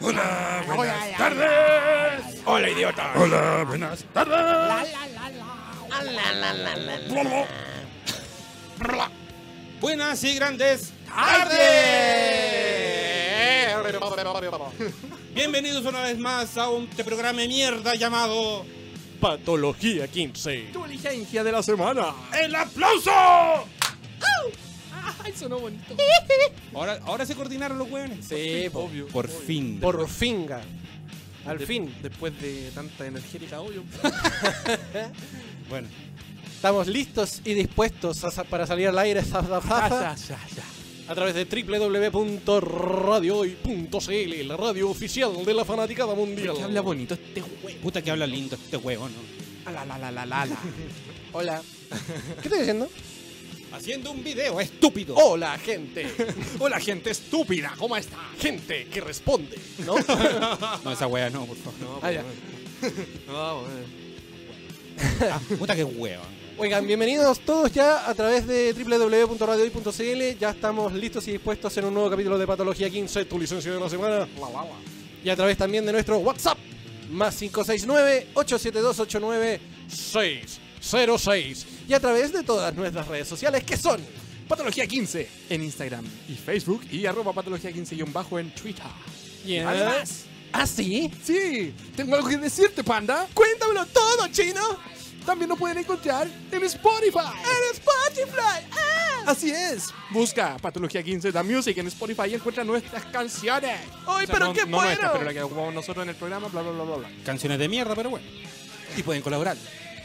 Hola, buenas tardes. Hola, idiota. Hola, buenas tardes. Buenas y grandes Bienvenidos una vez más a un te programa de mierda llamado Patología 15. Tu licencia de la semana. ¡El aplauso! Ay, sonó bonito. Ahora, ahora se coordinaron los hueones. Sí, obvio. Por fin. Por finga. Al De- fin. Después de tanta energética hoyo. Bueno, Estamos listos y dispuestos a para salir al aire Ya, ya, ya, ya. a través de www.radiohoy.cl, la radio oficial de la fanaticada mundial. Que habla bonito este huevo. puta que habla lindo este huevo, ¿no? La, la, la, la, la, la. Hola. ¿Qué estoy diciendo? Haciendo un video, estúpido. Hola, gente. Hola, gente estúpida. ¿Cómo está? Gente que responde, ¿no? No, esa wea no, por favor. No, Ah, ya. No. Ah, puta que hueva. Oigan, bienvenidos todos ya a través de www.radiohoy.cl. Ya estamos listos y dispuestos a hacer un nuevo capítulo de Patología 15, tu licencia de la semana. Y a través también de nuestro WhatsApp, más 569-872-89606. Y a través de todas nuestras redes sociales, que son Patología 15 en Instagram y Facebook y arroba patología 15 y un bajo en Twitter. Yes. Además, ¿Ah, sí? sí, tengo algo que decirte, panda. Cuéntamelo todo, chino. También nos pueden encontrar en Spotify. En Spotify. ¡Ah! Así es. Busca Patología 15 The Music en Spotify y encuentra nuestras canciones. ¡Ay, pero no, qué no bueno! nuestras, pero la que ocupamos nosotros en el programa, bla, bla, bla, bla, bla. Canciones de mierda, pero bueno. Y pueden colaborar.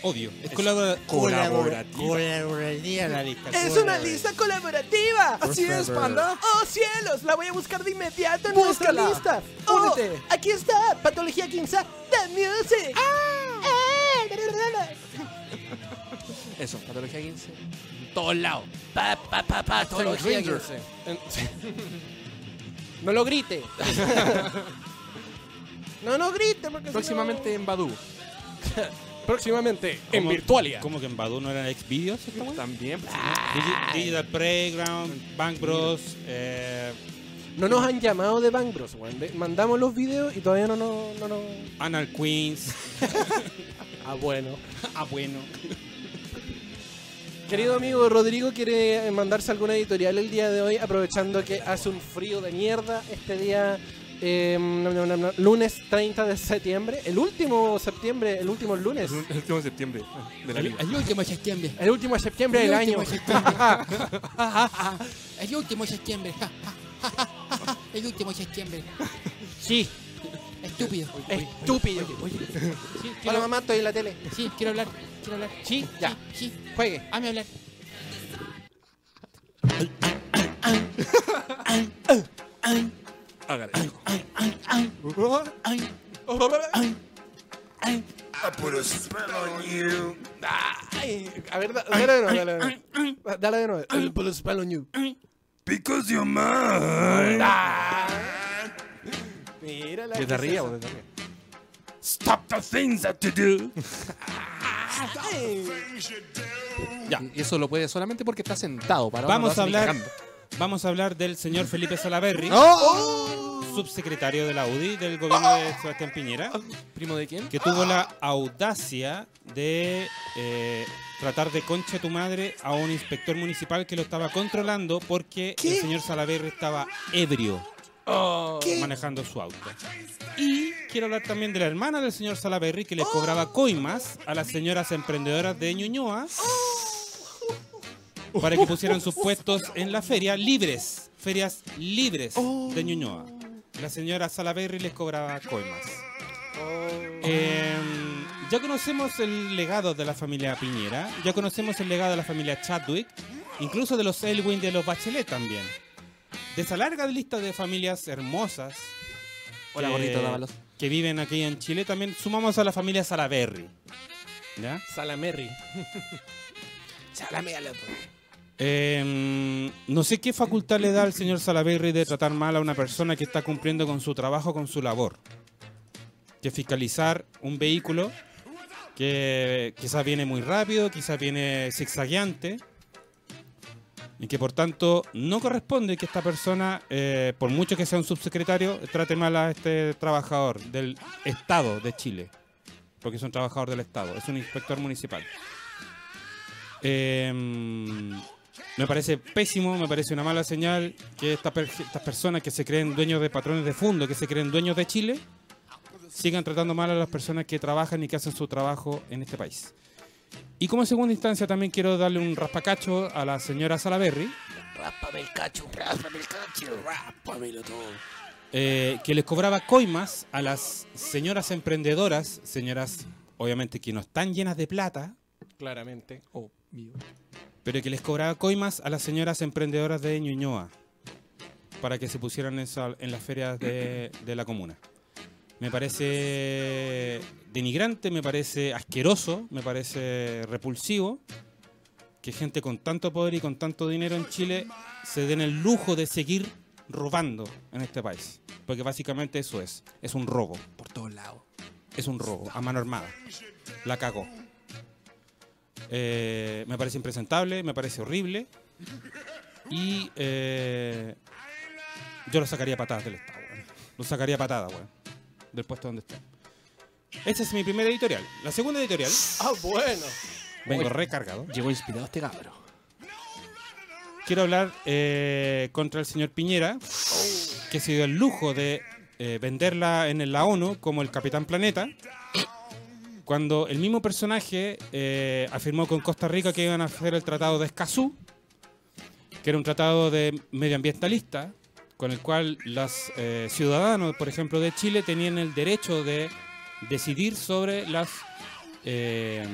Odio. Es, colabora- colaborativa. Colaborativa la lista. Es una lista colaborativa. Así es, panda. ¡Oh, cielos! La voy a buscar de inmediato en Búscala. nuestra lista. Oh, Únete. aquí está, Patología 15, The Music. Eso, Patología 15. En todos lados. Pa, pa, pa, Patología Ranger. 15. En- No lo grite. no, no grite. Porque Próximamente en Badu. Próximamente en ¿Cómo- Virtualia. ¿Cómo que en Badu no eran Xvideos wea? También. pues, Digi- Digital Playground, Bank Bros, eh, No nos han llamado de Bang Bros, weón. De- Mandamos los videos y todavía no nos... No, no... Anal Queens. Ah, bueno. ah, bueno. Querido amigo Rodrigo, ¿quiere mandarse alguna editorial el día de hoy? Aprovechando que hace un frío de mierda este día, eh, no, no, no, no, lunes 30 de septiembre. El último septiembre, el último lunes. El último de septiembre del año. El último de septiembre. El último de septiembre El del año. último de septiembre. El último de septiembre. El último de septiembre. Sí, Estúpido. estúpido. Sí, Hola mamá, estoy en la tele. sí, quiero hablar. Quiero hablar. Sí, ya, Sí, sí. juegue. Hazme hablar. Hágale. Ay, a ver, da- dale de nuevo, dale de nuevo. Dale de nuevo. El put a spell on you. Because you're mine. Mira la ¿Desde arriba o desde arriba? Stop the things that you do. Ya. Y eso lo puede solamente porque está sentado. Para Vamos a hablar. Vamos a hablar del señor Felipe Salaberry, ¡Oh! subsecretario de la UDI del gobierno de Sebastián Piñera, ¿Primo de quién? que tuvo la audacia de eh, tratar de concha tu madre a un inspector municipal que lo estaba controlando porque el señor Salaberry estaba ebrio manejando su auto. Y quiero hablar también de la hermana del señor Salaberry que le cobraba coimas a las señoras emprendedoras de Ñuñoa para que pusieran sus puestos en la feria libres, ferias libres de Ñuñoa. La señora Salaberry les cobraba coimas. Em, ya conocemos el legado de la familia Piñera, ya conocemos el legado de la familia Chadwick, incluso de los Elwin de los Bachelet también. De esa larga lista de familias hermosas Hola, que- Dávalos. que viven aquí en Chile, también sumamos a la familia Salaberry. ¿Ya? Salamerry. Salame Em, no sé qué facultad le da al señor Salaberry de tratar mal a una persona que está cumpliendo con su trabajo, con su labor. Que fiscalizar un vehículo que quizás viene muy rápido, quizás viene zigzagueante. Y que por tanto no corresponde que esta persona, eh, por mucho que sea un subsecretario, trate mal a este trabajador del Estado de Chile. Porque es un trabajador del Estado, es un inspector municipal. Eh, me parece pésimo, me parece una mala señal que esta per- estas personas que se creen dueños de patrones de fondo, que se creen dueños de Chile, sigan tratando mal a las personas que trabajan y que hacen su trabajo en este país. Y como segunda instancia también quiero darle un raspacacho a la señora Salaberry, Ráspame el cacho, ráspame el cacho, ráspamelo todo. eh, que les cobraba coimas a las señoras emprendedoras, señoras obviamente que no están llenas de plata, Claramente. Oh, mío. Pero que les cobraba coimas a las señoras emprendedoras de Ñuñoa para que se pusieran en, esa- en las ferias de, de la comuna. Me parece denigrante, me parece asqueroso, me parece repulsivo que gente con tanto poder y con tanto dinero en Chile se den el lujo de seguir robando en este país. Porque básicamente eso es, es un robo, Por todos lados. es un robo a mano armada. La cagó. Eh, me parece impresentable, me parece horrible. Y eh, yo lo sacaría a patadas del Estado, weón. Lo sacaría a patadas, weón. Del puesto donde esté. Esta es mi primera editorial. La segunda editorial, Ah, bueno. vengo recargado. Llegó inspirado este cabro. Quiero hablar eh, contra el señor Piñera, que se dio el lujo de eh, venderla en la ONU como el Capitán Planeta, cuando el mismo personaje eh, afirmó con Costa Rica que iban a hacer el Tratado de Escazú, que era un tratado de medioambientalista, con el cual los eh, ciudadanos, por ejemplo, de Chile tenían el derecho de decidir sobre las eh,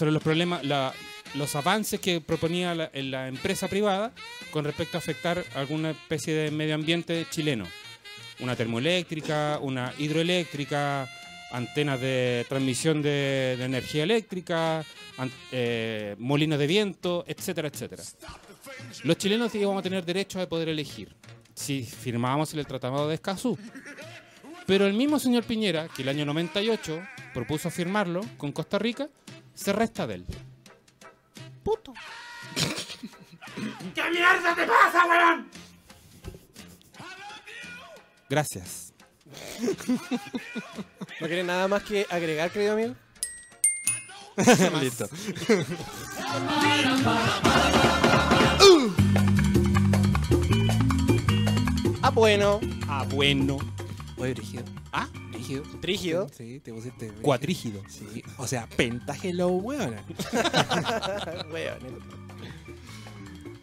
los problemas, la- los avances que proponía la, en la empresa privada con respecto a afectar alguna especie de medio ambiente chileno. Una termoeléctrica, una hidroeléctrica, antenas de transmisión de, de energía eléctrica, an- eh, molinos de viento, etcétera, etcétera. Los chilenos íbamos a tener derecho a poder elegir si firmábamos el Tratado de Escazú. Pero el mismo señor Piñera, que el año 98 propuso firmarlo con Costa Rica, se resta de él. Puto. ¿Qué mierda te pasa, weón? Gracias. ¿No quiere nada más que agregar, querido amigo? Listo. Ah, bueno. Ah, bueno. Oye, Brígido. Ah, Brígido. Trígido. Sí, te pusiste. brígido. cuatrígido. Sí. O sea, pentágelo, weón. Weón.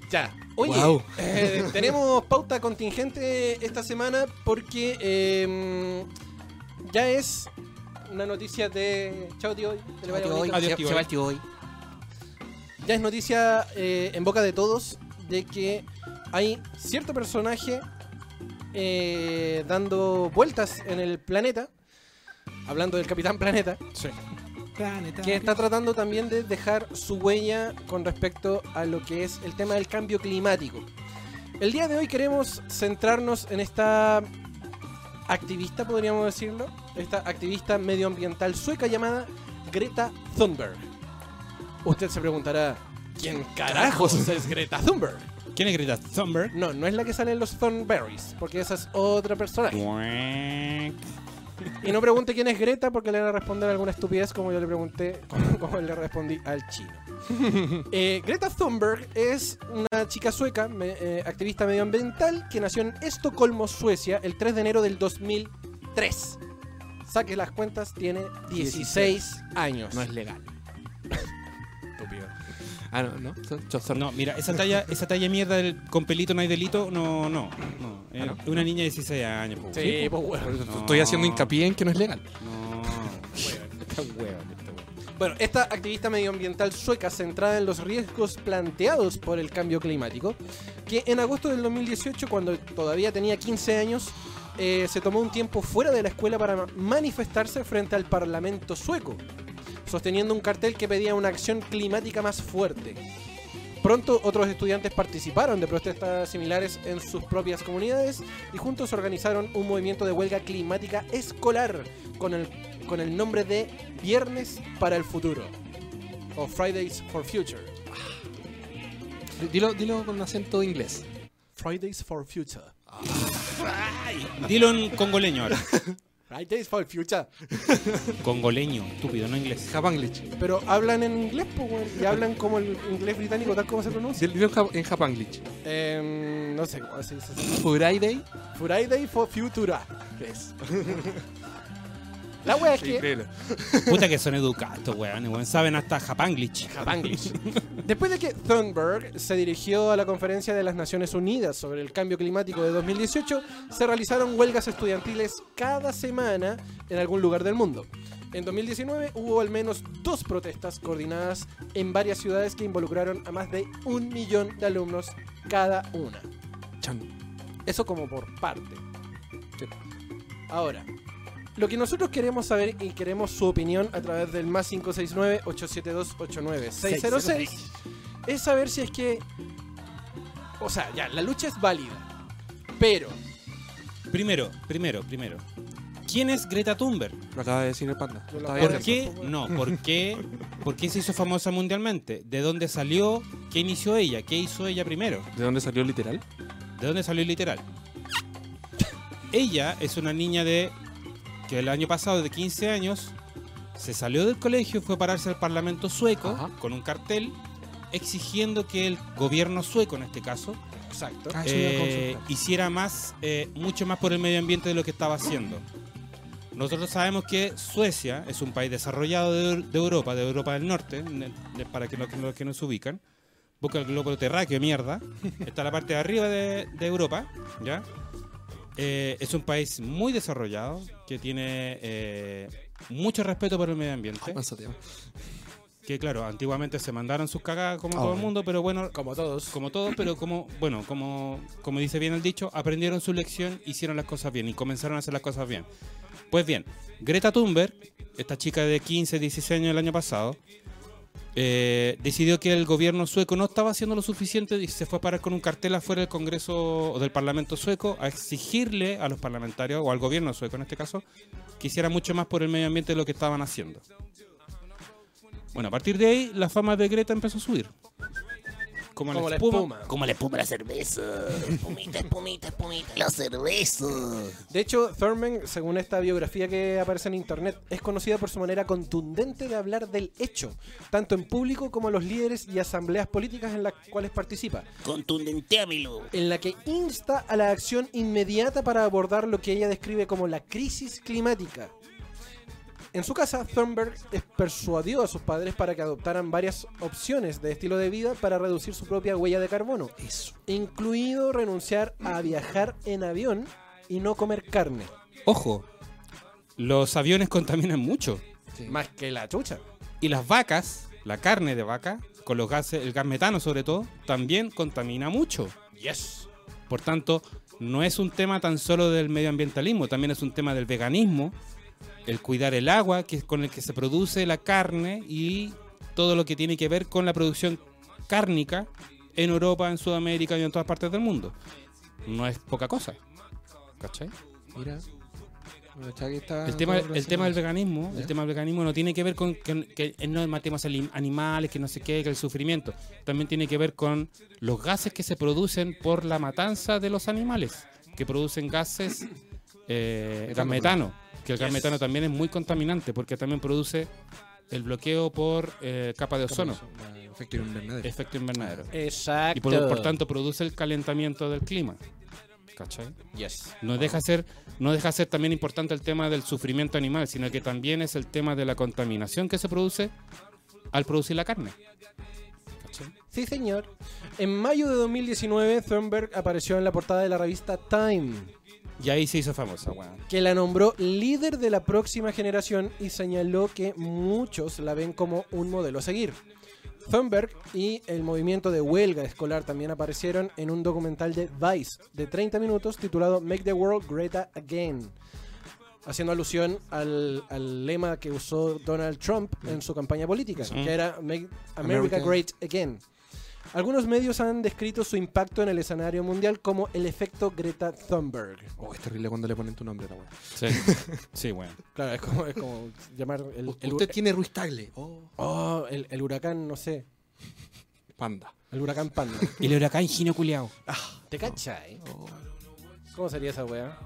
Ya. Oye, eh, tenemos pauta contingente esta semana porque eh, ya es una noticia de. Chao, tío. hoy. Vaya bonito. Adiós, Se- tío. Se va el tío hoy. Ya es noticia eh, en boca de todos de que hay cierto personaje eh, dando vueltas en el planeta, hablando del Capitán Planeta, Planeta. que está tratando también de dejar su huella con respecto a lo que es el tema del cambio climático. El día de hoy queremos centrarnos en esta activista, podríamos decirlo, esta activista medioambiental sueca llamada Greta Thunberg. Usted se preguntará, ¿quién carajos es Greta Thunberg? ¿Quién es Greta Thunberg? No, no es la que sale en los Thornberries, porque esa es otra persona. Y no pregunte quién es Greta porque le van a responder alguna estupidez como yo le pregunté, como, como le respondí al chino. Eh, Greta Thunberg es una chica sueca, me- eh, activista medioambiental, que nació en Estocolmo, Suecia, el 3 de enero del 2003. Saque las cuentas, tiene 16 años. No es legal. Ah, no, no. Son- No, mira, esa talla, esa talla mierda del con pelito no hay delito, no, no. no. Es Ah, no. una niña de 16 años. po. Sí, pues bueno. No. Estoy haciendo hincapié en que no es legal. No, está hueón, está hueón. Bueno, esta activista medioambiental sueca centrada en los riesgos planteados por el cambio climático, que en agosto del 2018, cuando todavía tenía 15 años, eh, se tomó un tiempo fuera de la escuela para ma- manifestarse frente al Parlamento sueco, sosteniendo un cartel que pedía una acción climática más fuerte. Pronto otros estudiantes participaron de protestas similares en sus propias comunidades y juntos organizaron un movimiento de huelga climática escolar con el, con el nombre de Viernes para el Futuro o Fridays for Future. Dilo, dilo con acento inglés. Fridays for Future. Dilo en congoleño ahora. Fridays for Future. Congoleño, estúpido, no inglés. Japanglish. Pero hablan en inglés, pues, weón, y hablan como el inglés británico, tal como se pronuncia. En ja- en Japanglish. Em, no sé cómo se dice. eso. Friday. Friday for Future. La wea es que. Increíble. Puta que son educados, estos weones, weón. Saben hasta Japanglish. Japanglish. Después de que Thunberg se dirigió a la conferencia de las Naciones Unidas sobre el cambio climático de 2018, se realizaron huelgas estudiantiles cada semana en algún lugar del mundo. En 2019 hubo al menos dos protestas coordinadas en varias ciudades que involucraron a más de un millón de alumnos cada una. Chan. Eso como por parte. Ahora, lo que nosotros queremos saber y queremos su opinión a través del más 569-872-89606 es saber si es que... O sea, ya, la lucha es válida. Pero, Primero, primero, primero. ¿Quién es Greta Thunberg? Lo acaba de decir el panda. ¿Por qué? No, ¿por qué? ¿Por qué se hizo famosa mundialmente? ¿De dónde salió? ¿Qué inició ella? ¿Qué hizo ella primero? ¿De dónde salió literal? ¿De dónde salió el literal? Ella es una niña de que el año pasado, de 15 años, se salió del colegio y fue a pararse al Parlamento sueco Ajá. con un cartel exigiendo que el gobierno sueco, en este caso, exacto. Ah, eh, hiciera más, eh, mucho más por el medio ambiente de lo que estaba haciendo. Nosotros sabemos que Suecia es un país desarrollado de, de Europa, de Europa del Norte, para que los, los que nos ubican. Busca el globo terráqueo, mierda. Está la parte de arriba de, de Europa, ¿ya? Eh, es un país muy desarrollado, que tiene eh, mucho respeto por el medio ambiente. Que claro, antiguamente se mandaron sus cagadas como Ah, todo el mundo, pero bueno, Como todos. como todos, pero como, bueno, como, como dice bien el dicho, aprendieron su lección, hicieron las cosas bien y comenzaron a hacer las cosas bien. Pues bien, Greta Thunberg, esta chica de 15, 16 años el año pasado, eh, decidió que el gobierno sueco no estaba haciendo lo suficiente y se fue a parar con un cartel afuera del Congreso o del Parlamento sueco a exigirle a los parlamentarios, o al gobierno sueco en este caso, que hiciera mucho más por el medio ambiente de lo que estaban haciendo. Bueno, a partir de ahí la fama de Greta empezó a subir. Como, Como la espuma. espuma. Como la espuma de la cerveza. Espumita, espumita, espumita. La cerveza. De hecho, Thurman, según esta biografía que aparece en internet, es conocida por su manera contundente de hablar del hecho, tanto en público como a los líderes y asambleas políticas en las cuales participa, Contundentéamelo. en la que insta a la acción inmediata para abordar lo que ella describe como la crisis climática. En su casa, Thunberg es- persuadió a sus padres para que adoptaran varias opciones de estilo de vida para reducir su propia huella de carbono, Eso. incluido renunciar a viajar en avión y no comer carne. Ojo, los aviones contaminan mucho. Más que la chucha. Y las vacas, la carne de vaca, con los gases, el gas metano sobre todo, también contamina mucho. Yes. Por tanto, no es un tema tan solo del medioambientalismo, también es un tema del veganismo, el cuidar el agua que es con el que se produce la carne y todo lo que tiene que ver con la producción cárnica en Europa, en Sudamérica y en todas partes del mundo. No es poca cosa. ¿Cachai? Mira. El tema, el tema del veganismo, el tema del veganismo no tiene que ver con que, que no matemos animales, que no sé qué, que el sufrimiento. También tiene que ver con los gases que se producen por la matanza de los animales, que producen gases, eh, gas metano, que el gas Yes. metano también es muy contaminante porque también produce el bloqueo por eh, capa de ozono, Ah, Efecto invernadero. efecto invernadero. Exacto. Y por, por tanto produce el calentamiento del clima. ¿Cachai? yes. No deja ser, no deja ser también importante el tema del sufrimiento animal, sino que también es el tema de la contaminación que se produce al producir la carne. ¿Cachai? Sí, señor. En mayo de 2019, Thunberg apareció en la portada de la revista Time, Y ahí se hizo famosa, weón. que la nombró líder de la próxima generación y señaló que muchos la ven como un modelo a seguir. Thunberg y el movimiento de huelga escolar también aparecieron en un documental de Vice de 30 minutos titulado Make the World Greta Again, haciendo alusión al, al lema que usó Donald Trump en su campaña política, que era Make America America. Great Again. Algunos medios han descrito su impacto en el escenario mundial como el efecto Greta Thunberg. Oh, es terrible cuando le ponen tu nombre a la wea. Sí, sí, weón. Claro, es como, es como llamar el, el- Usted tiene Ruiz Tagle. Oh. oh, el- el huracán, no sé. Panda. El huracán Panda. El huracán Gino culiao. ¿Te cachai? ¿Cómo sería esa weá?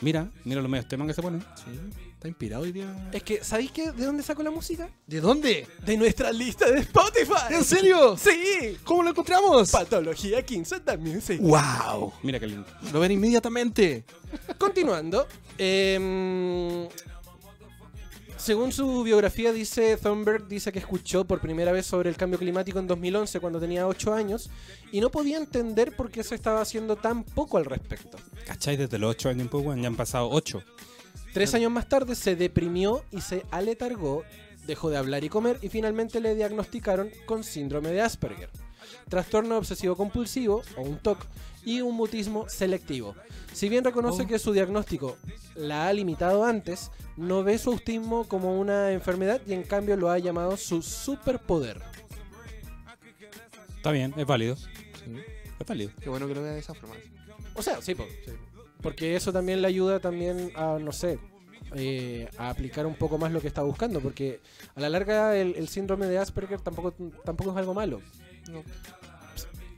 Mira, mira los medios temas que se ponen. Sí. Está inspirado hoy día. Es que, ¿sabéis qué? ¿De dónde saco la música? ¿De dónde? De nuestra lista de Spotify. ¿En serio? Sí. ¿Cómo lo encontramos? Patología 15 también se ¡Wow! Mira qué lindo. Lo ven inmediatamente. Continuando, em, según su biografía dice Thunberg dice que escuchó por primera vez sobre el cambio climático en 2011 cuando tenía 8 años y no podía entender por qué se estaba haciendo tan poco al respecto. ¿Cachai? Desde los 8 años, pues, weón, ya han pasado 8. Tres años más tarde se deprimió y se aletargó, dejó de hablar y comer y finalmente le diagnosticaron con síndrome de Asperger, trastorno obsesivo compulsivo o un TOC y un mutismo selectivo. Si bien reconoce Oh. que su diagnóstico la ha limitado antes, no ve su autismo como una enfermedad y en cambio lo ha llamado su superpoder. Está bien, es válido. Es válido. Qué bueno que lo vea de esa forma. O sea, sí, po, sí. Porque eso también le ayuda también a, no sé, eh, a aplicar un poco más lo que está buscando, porque a la larga el, el síndrome de Asperger tampoco, tampoco es algo malo. No.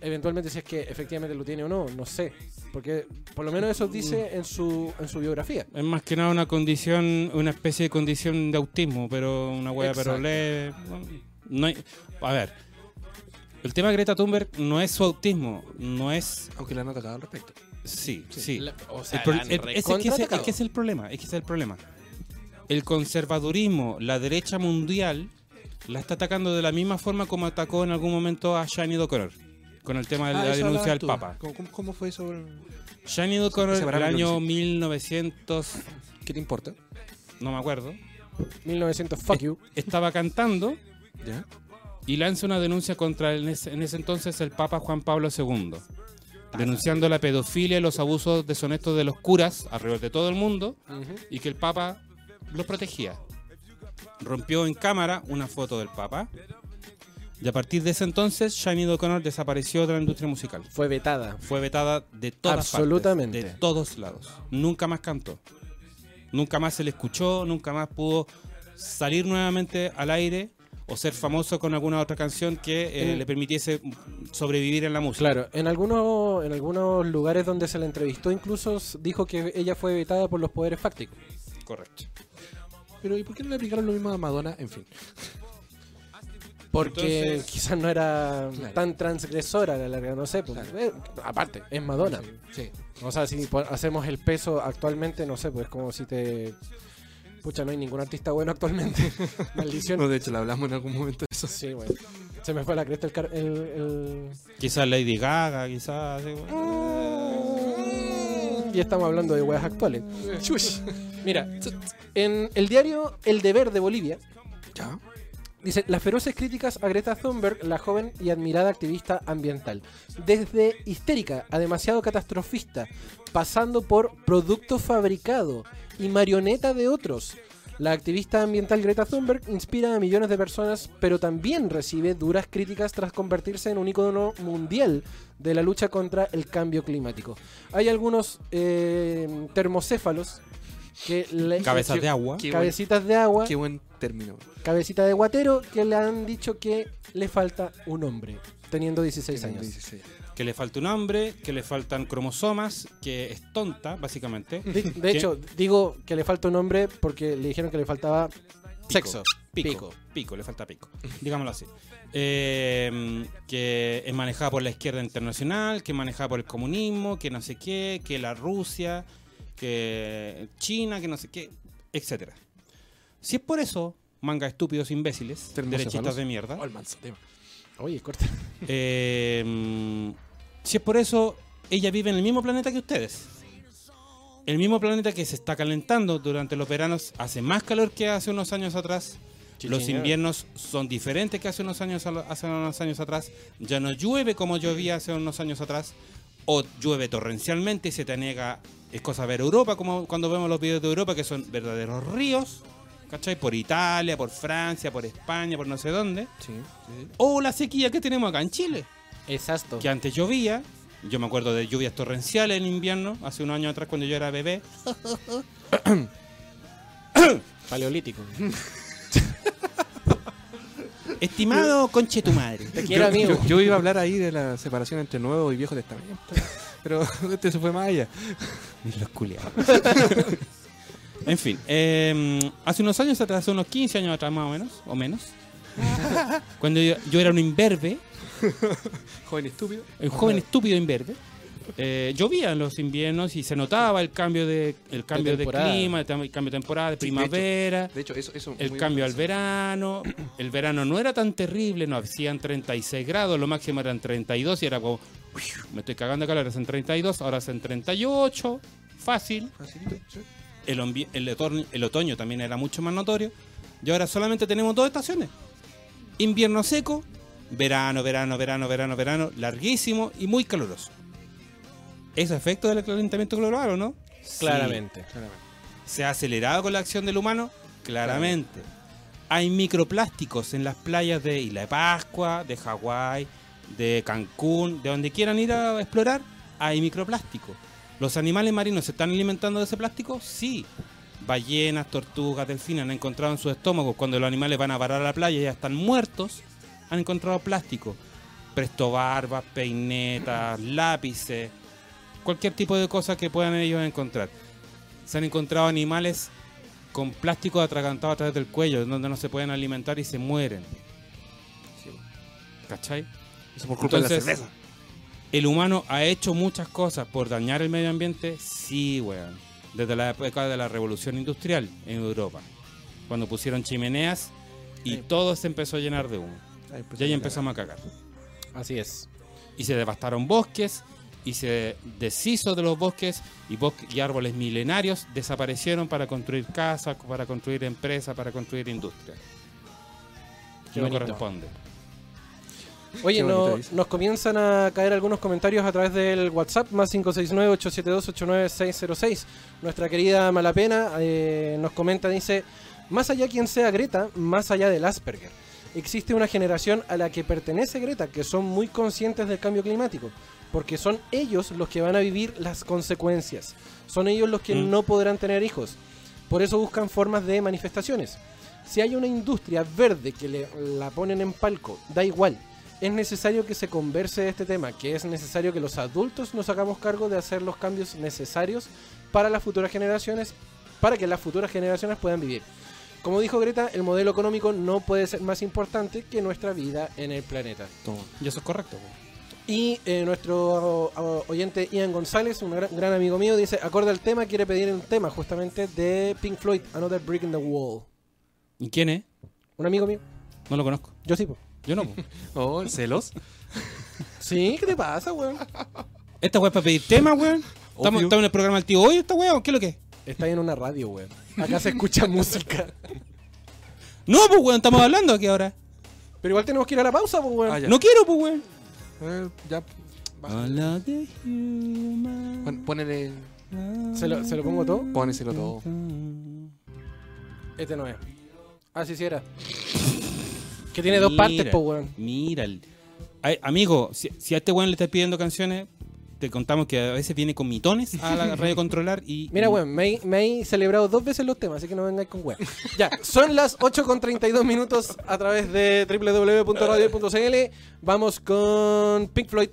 Eventualmente si es que efectivamente lo tiene o no, no sé, porque por lo menos eso dice en su, en su biografía. Es más que nada una condición, una especie de condición de autismo, pero una wea pero leve. bueno, No hay, a ver, el tema de Greta Thunberg no es su autismo, no es... Aunque le han atacado al respecto. Sí, sí. La- o sea, el- es que ese- es que ese es el problema, es que ese es el problema. El conservadurismo, la derecha mundial, la está atacando de la misma forma como atacó en algún momento a Shani O'Connor, con el tema de Ah, la denuncia del tú. Papa. ¿Cómo, cómo, fue eso? Shani O'Connor, Ese el año que 1900, ¿Qué te importa? no me acuerdo, 1900, fuck you. estaba cantando ¿Ya? y lanza una denuncia contra el- en en ese entonces el Papa Juan Pablo II, denunciando la pedofilia y los abusos deshonestos de los curas alrededor de todo el mundo y que el Papa los protegía. Rompió en cámara una foto del Papa y a partir de ese entonces Shani O'Connor desapareció de la industria musical. Fue vetada. Fue vetada de todas Absolutamente. partes, de todos lados. Nunca más cantó. Nunca más se le escuchó, nunca más pudo salir nuevamente al aire o ser famoso con alguna otra canción que eh, Mm. le permitiese sobrevivir en la música. Claro, en algunos, en algunos lugares donde se la entrevistó incluso dijo que ella fue vetada por los poderes fácticos. Correcto. Pero ¿y por qué no le aplicaron lo mismo a Madonna? En fin. Porque Entonces- quizás no era Claro. tan transgresora a la larga, no sé. pues, Claro. eh, aparte, es Madonna. Sí. O sea, si hacemos el peso actualmente, no sé, pues como si te... Pucha, no hay ningún artista bueno actualmente. Maldición. No, de hecho, le hablamos en algún momento de eso. Sí, bueno. Se me fue la cresta el... car- el, el- Quizás Lady Gaga, quizás... sí, bueno. Y estamos hablando de weas actuales. Chush. Mira, en el diario El Deber de Bolivia, ¿Ya? Dice, las feroces críticas a Greta Thunberg, la joven y admirada activista ambiental. Desde histérica a demasiado catastrofista, pasando por producto fabricado y marioneta de otros. La activista ambiental Greta Thunberg inspira a millones de personas, pero también recibe duras críticas tras convertirse en un icono mundial de la lucha contra el cambio climático. Hay algunos eh, termocéfalos que le- Cabezas que- de agua. Qué cabecitas de agua qué buen término. cabecita de guatero que le han dicho que le falta un hombre, teniendo 16 Tiene años. 16. Que le falta un hombre, que le faltan cromosomas, que es tonta, básicamente. De, hecho, digo que le falta un hombre porque le dijeron que le faltaba sexo. Pico, pico, le falta pico, digámoslo así. Eh, que es manejada por la izquierda internacional, que es manejada por el comunismo, que no sé qué, que la Rusia, que China, que no sé qué, etcétera. Si es por eso, manga estúpidos imbéciles, derechistas de mierda, Oh, el manso tema. Oye, corta. eh, si es por eso, ella vive en el mismo planeta que ustedes. El mismo planeta que se está calentando durante los veranos, hace más calor que hace unos años atrás. Los inviernos son diferentes que hace unos años a- hace unos años atrás. Ya no llueve como llovía hace unos años atrás. O llueve torrencialmente y se te niega. Es cosa ver Europa, como cuando vemos los videos de Europa, que son verdaderos ríos. ¿Cachai? Por Italia, por Francia, por España, por no sé dónde. Sí, sí. O la sequía que tenemos acá en Chile. Exacto. Que antes llovía. Yo me acuerdo de lluvias torrenciales en invierno, hace un año atrás cuando yo era bebé. Paleolítico. Estimado conche tu madre. Te quiero, yo, amigo. yo- yo iba a hablar ahí de la separación entre Nuevo y Viejo Testamento. Pero este se fue más allá. Los culiados. en fin, eh, hace unos años atrás, hace unos 15 años atrás más o menos, o menos, cuando yo, yo era un imberbe, Joven estúpido. un joven estúpido imberbe, eh, llovía en los inviernos y se notaba el cambio de el cambio de, clima, el cambio de temporada, de Sí, de hecho, primavera, De hecho, eso, eso el cambio al verano. El verano no era tan terrible, no hacían 36 grados, lo máximo eran 32 y era como, me estoy cagando de calor, hacen 32, ahora hacen 38, fácil. El, el otoño, el otoño también era mucho más notorio. Y ahora solamente tenemos dos estaciones. Invierno seco, verano, verano, verano, verano, verano, larguísimo y muy caluroso. ¿Es efecto del calentamiento global o no? Sí. Claramente. ¿Se ha acelerado con la acción del humano? Claramente. Hay microplásticos en las playas de Isla de Pascua, de Hawái, de Cancún, de donde quieran ir a explorar, hay microplástico. ¿Los animales marinos se están alimentando de ese plástico? Sí. Ballenas, tortugas, delfines han encontrado en sus estómagos, cuando los animales van a parar a la playa y ya están muertos, han encontrado plástico. Presto barbas, peinetas, lápices, cualquier tipo de cosa que puedan ellos encontrar. Se han encontrado animales con plástico atragantado a través del cuello, donde no se pueden alimentar y se mueren. ¿Cachai? Eso por culpa de Entonces, la cerveza. ¿El humano ha hecho muchas cosas por dañar el medio ambiente? Sí, weón. Desde la época de la revolución industrial en Europa. Cuando pusieron chimeneas y todo se empezó a llenar de humo. Ahí empezó Y ahí a empezamos a cagar. Así es. Y se devastaron bosques y se deshizo de los bosques y, bosque- y árboles milenarios desaparecieron para construir casas, para construir empresas, para construir industria. Qué no bonito. corresponde. Oye, no- nos comienzan a caer algunos comentarios a través del WhatsApp más 569-872-89606. Nuestra querida Malapena eh, nos comenta, dice, más allá quien sea Greta, más allá del Asperger. Existe una generación a la que pertenece Greta que son muy conscientes del cambio climático, porque son ellos los que van a vivir las consecuencias. Son ellos los que Mm. no podrán tener hijos. Por eso buscan formas de manifestaciones. Si hay una industria verde que le, la ponen en palco, da igual. Es necesario que se converse de este tema, que es necesario que los adultos nos hagamos cargo de hacer los cambios necesarios para las futuras generaciones, para que las futuras generaciones puedan vivir. Como dijo Greta, el modelo económico no puede ser más importante que nuestra vida en el planeta. Toma. Y eso es correcto. Y eh, nuestro o- oyente Ian González, un gran, gran amigo mío, dice, acorde al tema, quiere pedir un tema justamente de Pink Floyd, Another Brick in the Wall. ¿Y quién es? Un amigo mío. No lo conozco. Yo sí, po. Yo no. po. Oh, celos. Sí, ¿qué te pasa, weón? ¿Esta weá es para pedir tema, weón? ¿Estamos, en el programa del tío hoy, esta weá? ¿Qué es lo que es? Está en una radio, weón. Acá se escucha música. No, pues weón, estamos hablando aquí ahora. Pero igual tenemos que ir a la pausa, pues, weón. Ah, ya. No quiero, pues weón. Eh, ya. baja. Hola de human. Pon- Ponele. ¿Se lo, ¿Se lo pongo todo? Póneselo todo. Este no es. Ah, sí, sí era. Que tiene dos partes, Mira, pues, weón. Mira, el- Ay, amigo, si, si a este weón le estás pidiendo canciones, te contamos que a veces viene con mitones a la radio controlar y. Mira, weón, me, he- me he celebrado dos veces los temas, así que no vengáis con weón. Ya, son las 8 con 32 minutos a través de www.radio.cl. Vamos con Pink Floyd.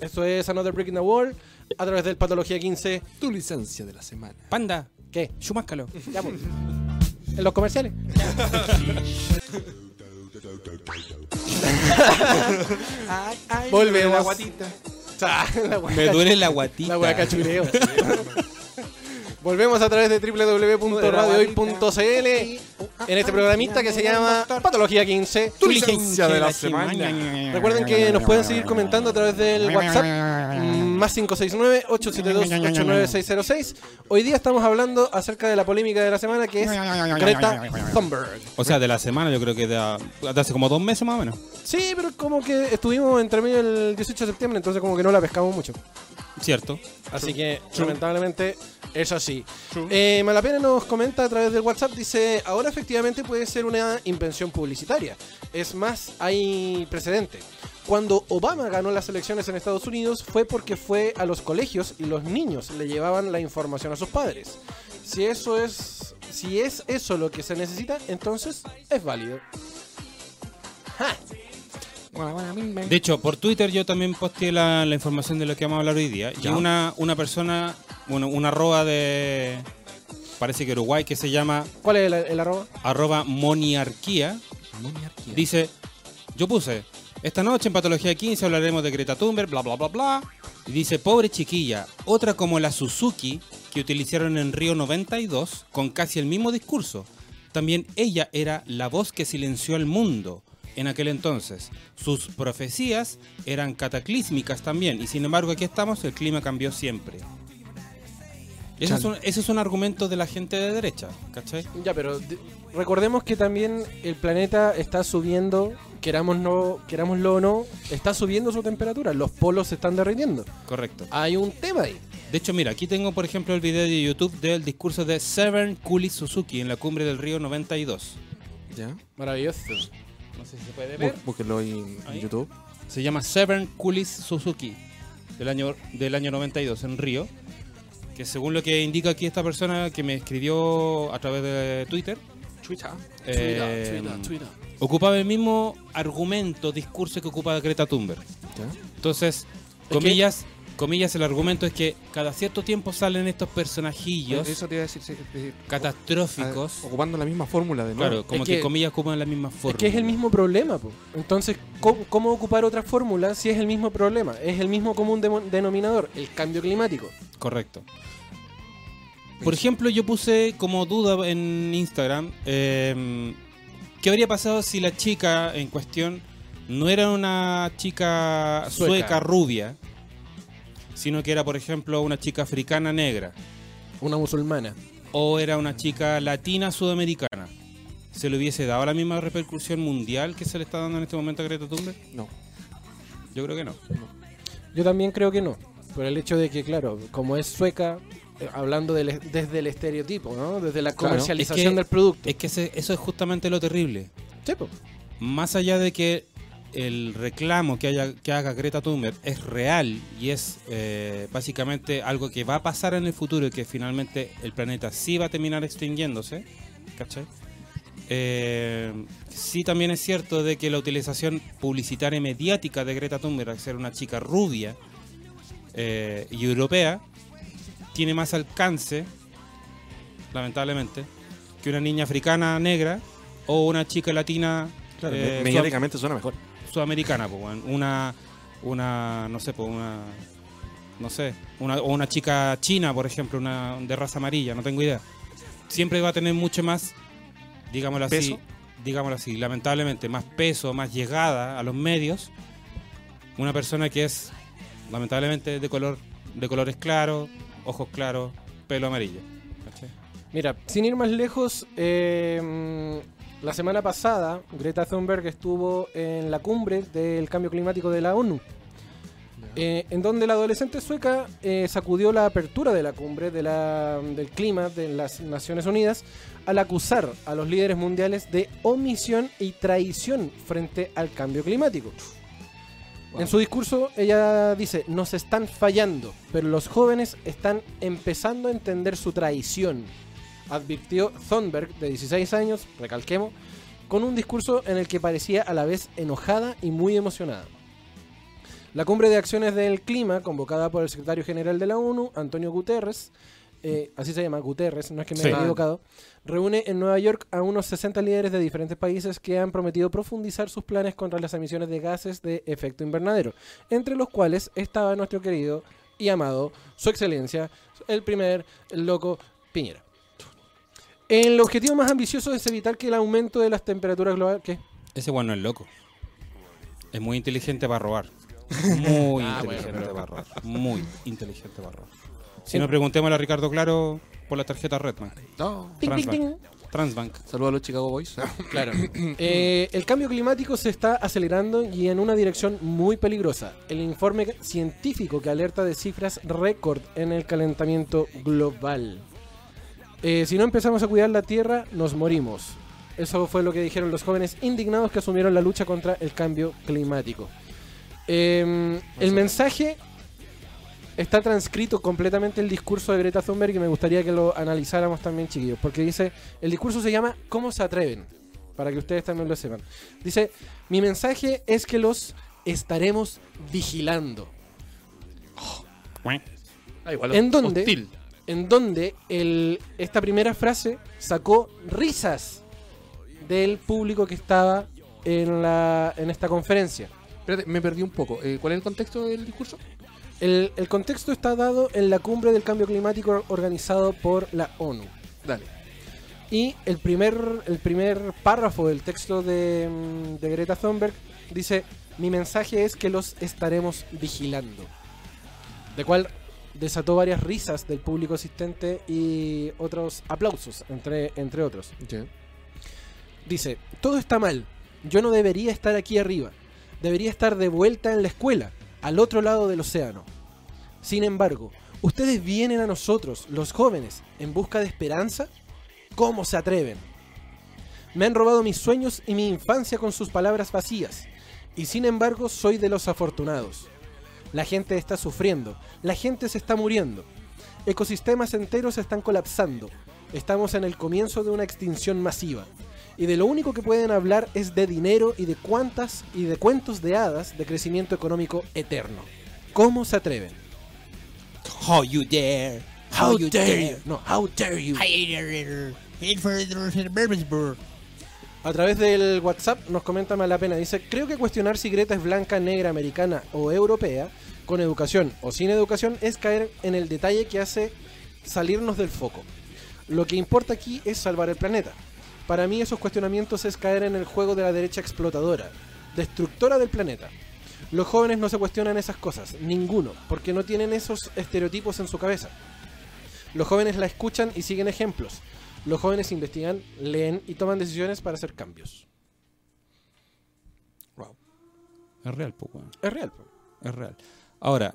Esto es Another Brick in the Wall. A través del Patología 15. Tu licencia de la semana. Panda, ¿Qué? chumáscalo. Ya, pues. En los comerciales. Volvemos. La Me duele la guatita. La wea cachureo. Volvemos a través de www.radiohoy.cl en este programita que se llama Patología 15. Tu licencia de la semana. Recuerden que nos pueden seguir comentando a través del WhatsApp mm, más 569-872-89606. Hoy día estamos hablando acerca de la polémica de la semana que es Greta Thunberg. O sea, de la semana, yo creo que de, de hace como dos meses más o menos. Sí, pero como que estuvimos entre medio el 18 de septiembre, entonces como que no la pescamos mucho. Cierto. Así que, lamentablemente, es así. Eh, Malapena nos comenta a través del WhatsApp, dice, ahora efectivamente puede ser una invención publicitaria. Es más, hay precedente. Cuando Obama ganó las elecciones en Estados Unidos fue porque fue a los colegios y los niños le llevaban la información a sus padres. Si eso es, si es eso lo que se necesita, entonces es válido. De hecho, por Twitter yo también posteé la, la información de lo que vamos a hablar hoy día. Ya. Y una, una persona, bueno, una arroba de, parece que Uruguay, que se llama ¿Cuál es el, el arroba? arroba moniarquía, Moniarquía. dice, yo puse, esta noche en Patología 15 hablaremos de Greta Thunberg, bla, bla, bla, bla. Y dice, pobre chiquilla, otra como la Suzuki que utilizaron en Río 92 con casi el mismo discurso. También ella era la voz que silenció al mundo en aquel entonces. Sus profecías eran cataclísmicas también y sin embargo aquí estamos, el clima cambió siempre. Ese es, un, ese es un argumento de la gente de derecha, ¿cachai? Ya, pero de- recordemos que también el planeta está subiendo, queramos no, querámoslo o no, está subiendo su temperatura. Los polos se están derritiendo. Correcto. Hay un tema ahí. De hecho, mira, aquí tengo, por ejemplo, el video de YouTube del discurso de Severn Cooley Suzuki en la cumbre del río 92. ¿Ya? Maravilloso. No sé si se puede Bú- Búsquenlo ahí en Ahí. YouTube. Se llama Severn Cooley Suzuki del año, del año 92 en Río. Que según lo que indica aquí esta persona que me escribió a través de Twitter, Chucha. eh, ocupaba el mismo argumento, discurso que ocupa Greta Thunberg. ¿Ya? Entonces, comillas, comillas, el argumento es que cada cierto tiempo salen estos personajillos Eso te iba a decir. sí, sí, catastróficos. Ocupando la misma fórmula de nuevo. Claro, como Es que, que- comillas ocupan la misma forma. Es que es el mismo problema, po. Entonces, ¿cómo, cómo ocupar otra fórmula si es el mismo problema? Es el mismo común denominador, el cambio climático. Correcto. Por ejemplo, yo puse como duda en Instagram, eh, ¿qué habría pasado si la chica en cuestión no era una chica sueca, Sueca. rubia, sino que era, por ejemplo, una chica africana negra, Una musulmana. o era una chica latina sudamericana? ¿Se le hubiese dado la misma repercusión mundial que se le está dando en este momento a Greta Thunberg? No. Yo creo que no. Yo también creo que no. Por el hecho de que, claro, como es sueca, eh, hablando desde el estereotipo, ¿no? Desde la Claro. comercialización Es que- del producto. Es que ese- eso es justamente lo terrible. Sí, po. más allá de que el reclamo que, haya, que haga Greta Thunberg es real y es eh, básicamente algo que va a pasar en el futuro y que finalmente el planeta sí va a terminar extinguiéndose, ¿cachai? Eh, sí también es cierto de que la utilización publicitaria y mediática de Greta Thunberg al ser una chica rubia eh, y europea tiene más alcance, lamentablemente, que una niña africana negra o una chica latina Claro, eh, me- mediáticamente suena mejor. Sudamericana, weón. una, una, no sé, po, una, no sé, una, o una chica china, por ejemplo, una de raza amarilla, no tengo idea. Siempre va a tener mucho más, digámoslo así, ¿Peso? digámoslo así, lamentablemente, más peso, más llegada a los medios. Una persona que es, lamentablemente, de color, de colores claros, ojos claros, pelo amarillo. Mira, sin ir más lejos, eh, la semana pasada Greta Thunberg estuvo en la cumbre del cambio climático de la ONU, eh, en donde la adolescente sueca eh, sacudió la apertura de la cumbre de la- del clima de las Naciones Unidas al acusar a los líderes mundiales de omisión y traición frente al cambio climático. En su discurso ella dice, nos están fallando, pero los jóvenes están empezando a entender su traición, advirtió Thunberg, de 16 años, recalquemos, con un discurso en el que parecía a la vez enojada y muy emocionada. La cumbre de acciones del clima, convocada por el secretario general de la ONU, Antonio Guterres, eh, así se llama Guterres, no es que me Sí. haya equivocado, reúne en Nueva York a unos 60 líderes de diferentes países que han prometido profundizar sus planes contra las emisiones de gases de efecto invernadero, entre los cuales estaba nuestro querido y amado, su excelencia, el primer loco Piñera. El objetivo más ambicioso es evitar que el aumento de las temperaturas globales... ¿Qué? Ese bueno es loco. Es muy inteligente para robar. Muy Ah, inteligente para robar. Muy inteligente para robar. Si En- no, preguntémosle a Ricardo Claro por la tarjeta Redman. No. Ting. Transbank. Saludos a los Chicago Boys. Claro. Eh, el cambio climático se está acelerando y en una dirección muy peligrosa. El informe científico que alerta de cifras récord en el calentamiento global. Eh, si no empezamos a cuidar la Tierra, nos morimos. Eso fue lo que dijeron los jóvenes indignados que asumieron la lucha contra el cambio climático. Eh, el mensaje está transcrito completamente el discurso de Greta Thunberg y me gustaría que lo analizáramos también, chiquillos, porque dice, el discurso se llama ¿Cómo se atreven? para que ustedes también lo sepan. Dice, mi mensaje es que los estaremos vigilando. Ah, igual ¿En dónde? hostil. En donde el, esta primera frase sacó risas del público que estaba en, la, en esta conferencia. Espérate, me perdí un poco. Eh, ¿Cuál es el contexto del discurso? El, el contexto está dado en la cumbre del cambio climático organizado por la ONU. Dale. Y el primer, el primer párrafo del texto de, mm, de Greta Thunberg dice, mi mensaje es que los estaremos vigilando. De cual desató varias risas del público asistente y otros aplausos, entre, entre otros. Dice, todo está mal. Yo no debería estar aquí arriba. Debería estar de vuelta en la escuela, al otro lado del océano. Sin embargo, ustedes vienen a nosotros, los jóvenes, en busca de esperanza. ¿Cómo se atreven? Me han robado mis sueños y mi infancia con sus palabras vacías. Y sin embargo, soy de los afortunados. La gente está sufriendo, la gente se está muriendo. Ecosistemas enteros están colapsando. Estamos en el comienzo de una extinción masiva. Y de lo único que pueden hablar es de dinero y de cuantas y de cuentos de hadas de crecimiento económico eterno. ¿Cómo se atreven? How you dare. How dare you? No, how dare you? A través del WhatsApp nos comenta Malapena, dice, creo que cuestionar si Greta es blanca, negra, americana o europea, con educación o sin educación, es caer en el detalle que hace salirnos del foco. Lo que importa aquí es salvar el planeta. Para mí esos cuestionamientos es caer en el juego de la derecha explotadora, destructora del planeta. Los jóvenes no se cuestionan esas cosas, ninguno, porque no tienen esos estereotipos en su cabeza. Los jóvenes la escuchan y siguen ejemplos. Los jóvenes investigan, leen y toman decisiones para hacer cambios. Es real, weón. Es real. po. Es real. Ahora,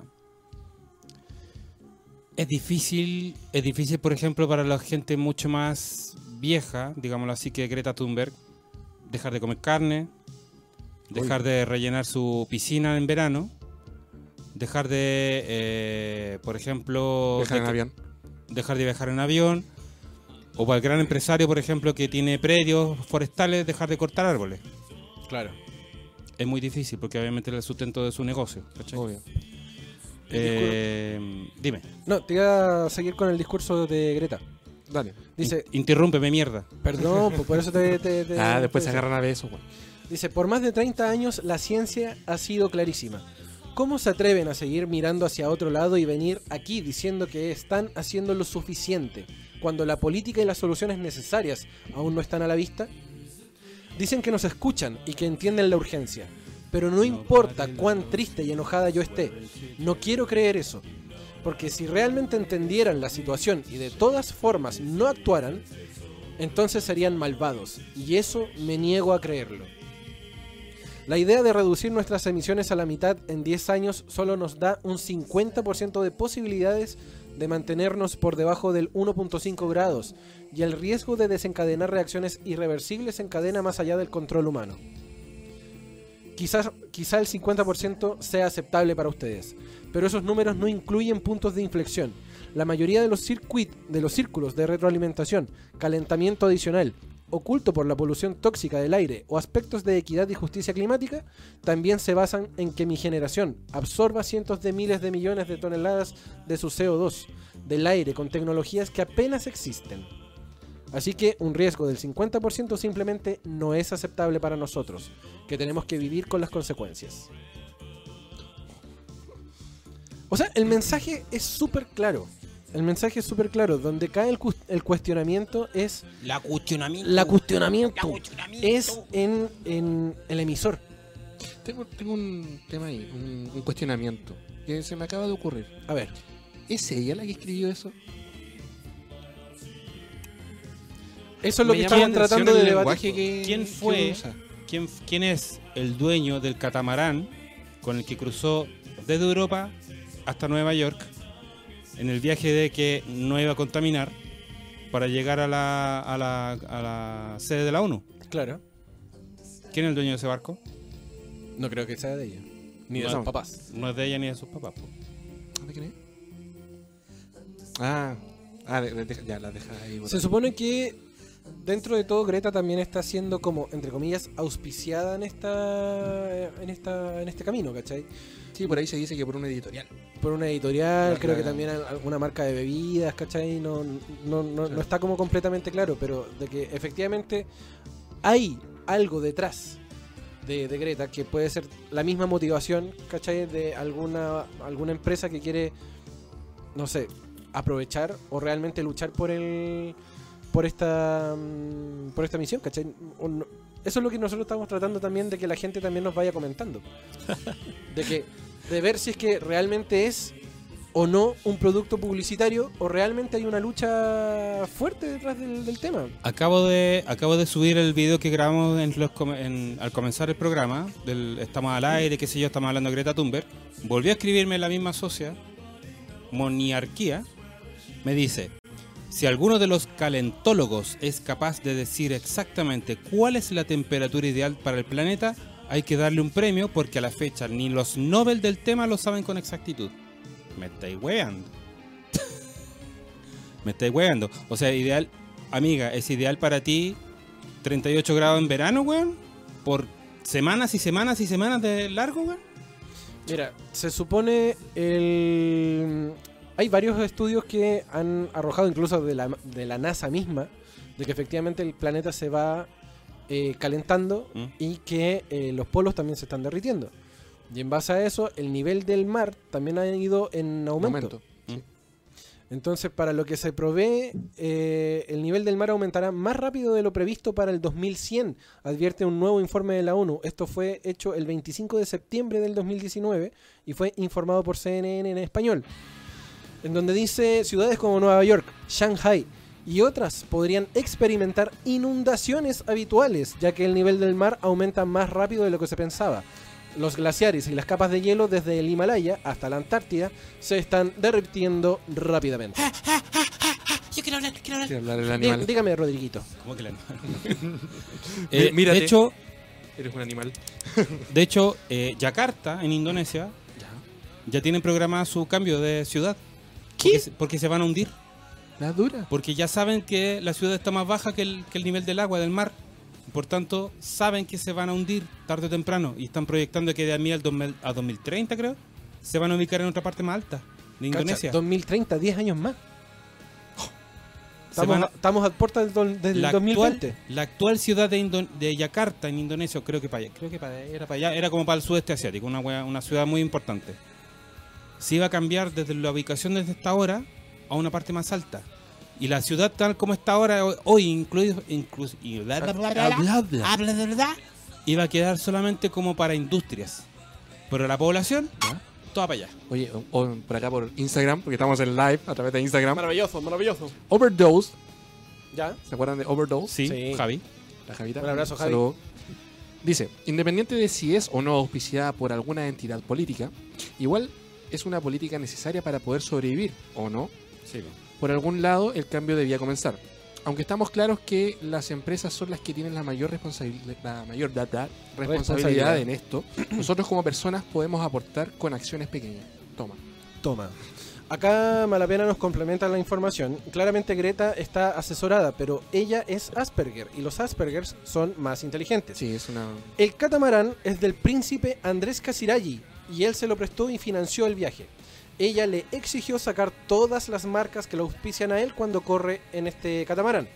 es difícil, es difícil, por ejemplo, para la gente mucho más vieja, digámoslo así, que Greta Thunberg, dejar de comer carne, dejar de rellenar su piscina en verano, dejar de, eh, por ejemplo, Viajar en avión. dejar de viajar en avión, o para el gran empresario, por ejemplo, que tiene predios forestales, dejar de cortar árboles. Claro. Es muy difícil porque obviamente es el sustento de su negocio. ¿cachai? Obvio. Eh, dime, No, te iba a seguir con el discurso de Greta. Dale. Dice, in- interrúmpeme, mierda. perdón, por eso te... te- te- Ah, después te- se agarran a besos, weón. Dice, por más de 30 años la ciencia ha sido clarísima. ¿Cómo se atreven a seguir mirando hacia otro lado y venir aquí diciendo que están haciendo lo suficiente cuando la política y las soluciones necesarias aún no están a la vista? Dicen que nos escuchan y que entienden la urgencia, pero no importa cuán triste y enojada yo esté, no quiero creer eso, porque si realmente entendieran la situación y de todas formas no actuaran, entonces serían malvados, y eso me niego a creerlo. La idea de reducir nuestras emisiones a la mitad en 10 años solo nos da un 50% de posibilidades de mantenernos por debajo del 1.5 grados y el riesgo de desencadenar reacciones irreversibles encadena más allá del control humano. Quizás, quizá el 50% sea aceptable para ustedes, pero esos números no incluyen puntos de inflexión. La mayoría de los, circuit, de los círculos de retroalimentación, calentamiento adicional, oculto por la polución tóxica del aire o aspectos de equidad y justicia climática, también se basan en que mi generación absorba cientos de miles de millones de toneladas de su CO2 del aire con tecnologías que apenas existen. Así que un riesgo del 50% simplemente no es aceptable para nosotros, que tenemos que vivir con las consecuencias. O sea, el mensaje es súper claro. El mensaje es súper claro. Donde cae el, el cuestionamiento es... La cuestionamiento. La cuestionamiento La cuestionamiento. es en, en el emisor. Tengo, tengo un tema ahí, un, un cuestionamiento que se me acaba de ocurrir. A ver, ¿Es ella la que escribió eso? eso es lo Me que estaban tratando de el debatir. que- ¿Quién fue? ¿Quién, ¿Quién es el dueño del catamarán con el que cruzó desde Europa hasta Nueva York en el viaje de que no iba a contaminar para llegar a la, a la, a la sede de la ONU? Claro. ¿Quién es el dueño de ese barco? No creo que sea de ella. Ni de No. sus papás. No es de ella ni de sus papás. po. ¿De quién es? Ah, ah de- de- de- ya la deja ahí. Se supone que dentro de todo Greta también está siendo como, entre comillas, auspiciada en esta en esta en este camino, ¿cachai? Sí, por ahí se dice que por una editorial. Por una editorial, La- creo que también al- alguna marca de bebidas, ¿cachai? No, no, no, no está como completamente claro, pero de que efectivamente hay algo detrás de, de Greta que puede ser la misma motivación, ¿cachai? De alguna, alguna empresa que quiere, no sé, aprovechar o realmente luchar por el por esta mm, por esta misión, ¿cachai? Eso es lo que nosotros estamos tratando también de que la gente también nos vaya comentando. De que de ver si es que realmente es o no un producto publicitario o realmente hay una lucha fuerte detrás del, del tema. Acabo de, acabo de subir el video que grabamos en los en- al comenzar el programa. Del, estamos al aire, qué sé yo, estamos hablando de Greta Thunberg. Volvió a escribirme la misma socia, Moniarquía. Me dice, si alguno de los calentólogos es capaz de decir exactamente cuál es la temperatura ideal para el planeta, hay que darle un premio porque a la fecha ni los Nobel del tema lo saben con exactitud. Me estáis weando. Me estáis weando. O sea, ideal, amiga, ¿es ideal para ti 38 grados en verano, weón? ¿Por semanas y semanas y semanas de largo, weón? Mira, se supone el... Hay varios estudios que han arrojado, incluso de la, de la NASA misma, de que efectivamente el planeta se va eh, calentando Mm. y que eh, los polos también se están derritiendo. Y en base a eso, el nivel del mar también ha ido en aumento. Momento. Entonces, para lo que se provee, eh, el nivel del mar aumentará más rápido de lo previsto para el 2100, advierte un nuevo informe de la ONU. Esto fue hecho el 25 de septiembre del 2019 y fue informado por CNN en español, en donde dice ciudades como Nueva York, Shanghai y otras podrían experimentar inundaciones habituales, ya que el nivel del mar aumenta más rápido de lo que se pensaba. Los glaciares y las capas de hielo desde el Himalaya hasta la Antártida se están derritiendo rápidamente. Yo quiero hablar, quiero hablar. Quiero hablar animal. dígame, Rodriguito. ¿Cómo que la Eh, de hecho, Eres un animal. de hecho eh, Yakarta, en Indonesia, ya tienen programada su cambio de ciudad. Porque, se- porque se van a hundir. La dura. Porque ya saben que la ciudad está más baja que el, que el nivel del agua, del mar. Por tanto, saben que se van a hundir tarde o temprano. Y están proyectando que de a mí al 2000 a 2030, creo, se van a ubicar en otra parte más alta de Indonesia. Cacha, 2030, 10 años más. Estamos, a, estamos a puertas del, do- del la, 2020. actual, la actual ciudad de, Indo- de Yakarta, en Indonesia, creo que para allá, creo que para allá, era para allá, era como para el sudeste asiático, una, una ciudad muy importante. Se iba a cambiar desde la ubicación desde esta hora a una parte más alta. Y la ciudad tal como está ahora, hoy- incluido, incluso, y bla, bla, bla, bla, bla, bla, Habla de verdad. iba a quedar solamente como para industrias. Pero la población, toda para allá. Oye, o- o por acá por Instagram, porque estamos en live a través de Instagram. Maravilloso, maravilloso. Overdose. ¿Ya? ¿Se acuerdan de Overdose? Sí, Sí. Javi. La Javita. Un abrazo, Javi. Saludo. Dice, independiente de si es o no auspiciada por alguna entidad política, igual es una política necesaria para poder sobrevivir, ¿o no? Por algún lado, el cambio debía comenzar. Aunque estamos claros que las empresas son las que tienen la mayor, responsabili- la mayor data, responsabilidad Responsabilidad. en esto, nosotros como personas podemos aportar con acciones pequeñas. Toma. Toma. Acá Malapena nos complementa la información. Claramente Greta está asesorada, pero ella es Asperger y los Aspergers son más inteligentes. Sí, es una... El catamarán es del príncipe Andrés Casiraghi y él se lo prestó y financió el viaje. Ella le exigió sacar todas las marcas que lo auspician a él cuando corre en este catamarán.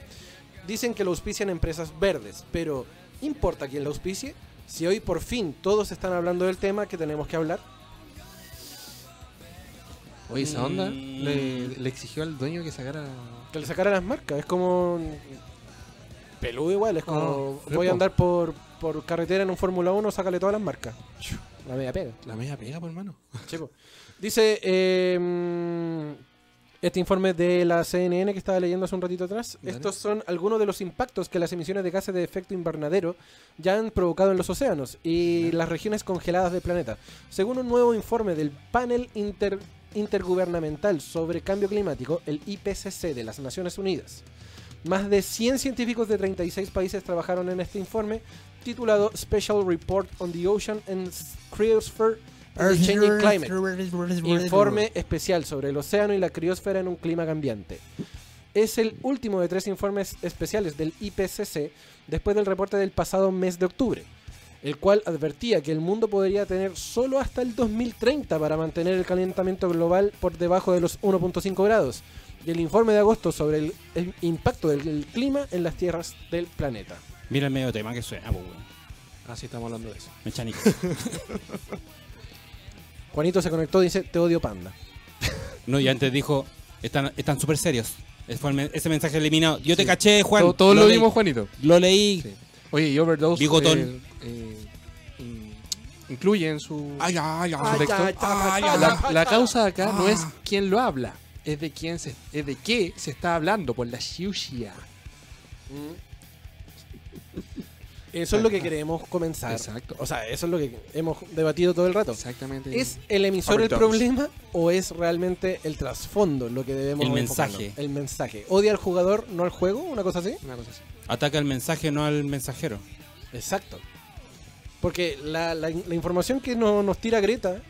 Dicen que lo auspician empresas verdes, pero ¿importa quién lo auspicie? Si hoy por fin todos están hablando del tema que tenemos que hablar. Oye, esa onda Mm. le, le exigió al dueño que sacara... Que le sacara las marcas. Es como. Peludo igual. Es como. Voy a po. andar por, por carretera en un Fórmula 1, sácale todas las marcas. La media pega. La media pega, por hermano. Sí, po. Dice. eh, mm, este informe de la CNN que estaba leyendo hace un ratito atrás. Dale. Estos son algunos de los impactos que las emisiones de gases de efecto invernadero ya han provocado en los océanos y las regiones congeladas del planeta. Según un nuevo informe del panel inter- intergubernamental sobre cambio climático, el IPCC de las Naciones Unidas. Más de 100 científicos de 36 países trabajaron en este informe titulado Special Report on the Ocean and Cryosphere and the Changing Climate. Informe especial sobre el océano y la criosfera en un clima cambiante. es el último de tres informes especiales del IPCC después del reporte del pasado mes de octubre, el cual advertía que el mundo podría tener solo hasta el 2030 para mantener el calentamiento global por debajo de los 1.5 grados, y el informe de agosto sobre el, el impacto del clima en las tierras del planeta. Mira el medio tema que suena, pues, weón. Así estamos hablando de eso. Me chanico. Juanito se conectó y dice, te odio panda. No, y antes dijo, están están súper serios. Ese, fue el men- ese mensaje eliminado. Yo te caché, Juan. Todo- Todos lo, leí. vimos, Juanito. Lo leí. Sí. Oye, y Overdose Bigotón. eh, eh, in- incluye en su, Ay, ay, ay. texto ay, ay, la, ay. la causa acá no es Ah. quién lo habla, es de quién se, es de qué se está hablando por la xiuxia. Eso es lo que queremos comenzar. Exacto. O sea, eso es lo que hemos debatido todo el rato. Exactamente. ¿Es el emisor el problema o es realmente el trasfondo lo que debemos El enfocarnos? mensaje. El mensaje. ¿Odia al jugador, no al juego? ¿Una cosa así? una cosa así. Ataca el mensaje, no al mensajero. Exacto. Porque la, la- la información que no- nos tira Greta,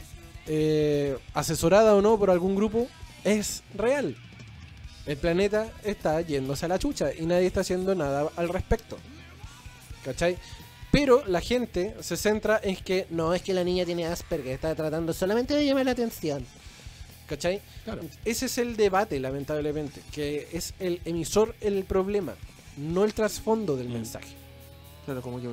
eh, asesorada o no por algún grupo, es real. El planeta está yéndose a la chucha y nadie está haciendo nada al respecto. ¿Cachai? Pero la gente se centra en que no es que la niña tiene Asperger, está tratando solamente de llamar la atención. ¿Cachai? Claro. Ese es el debate, lamentablemente, que es el emisor el problema, no el trasfondo del Mm. mensaje. Claro, como que,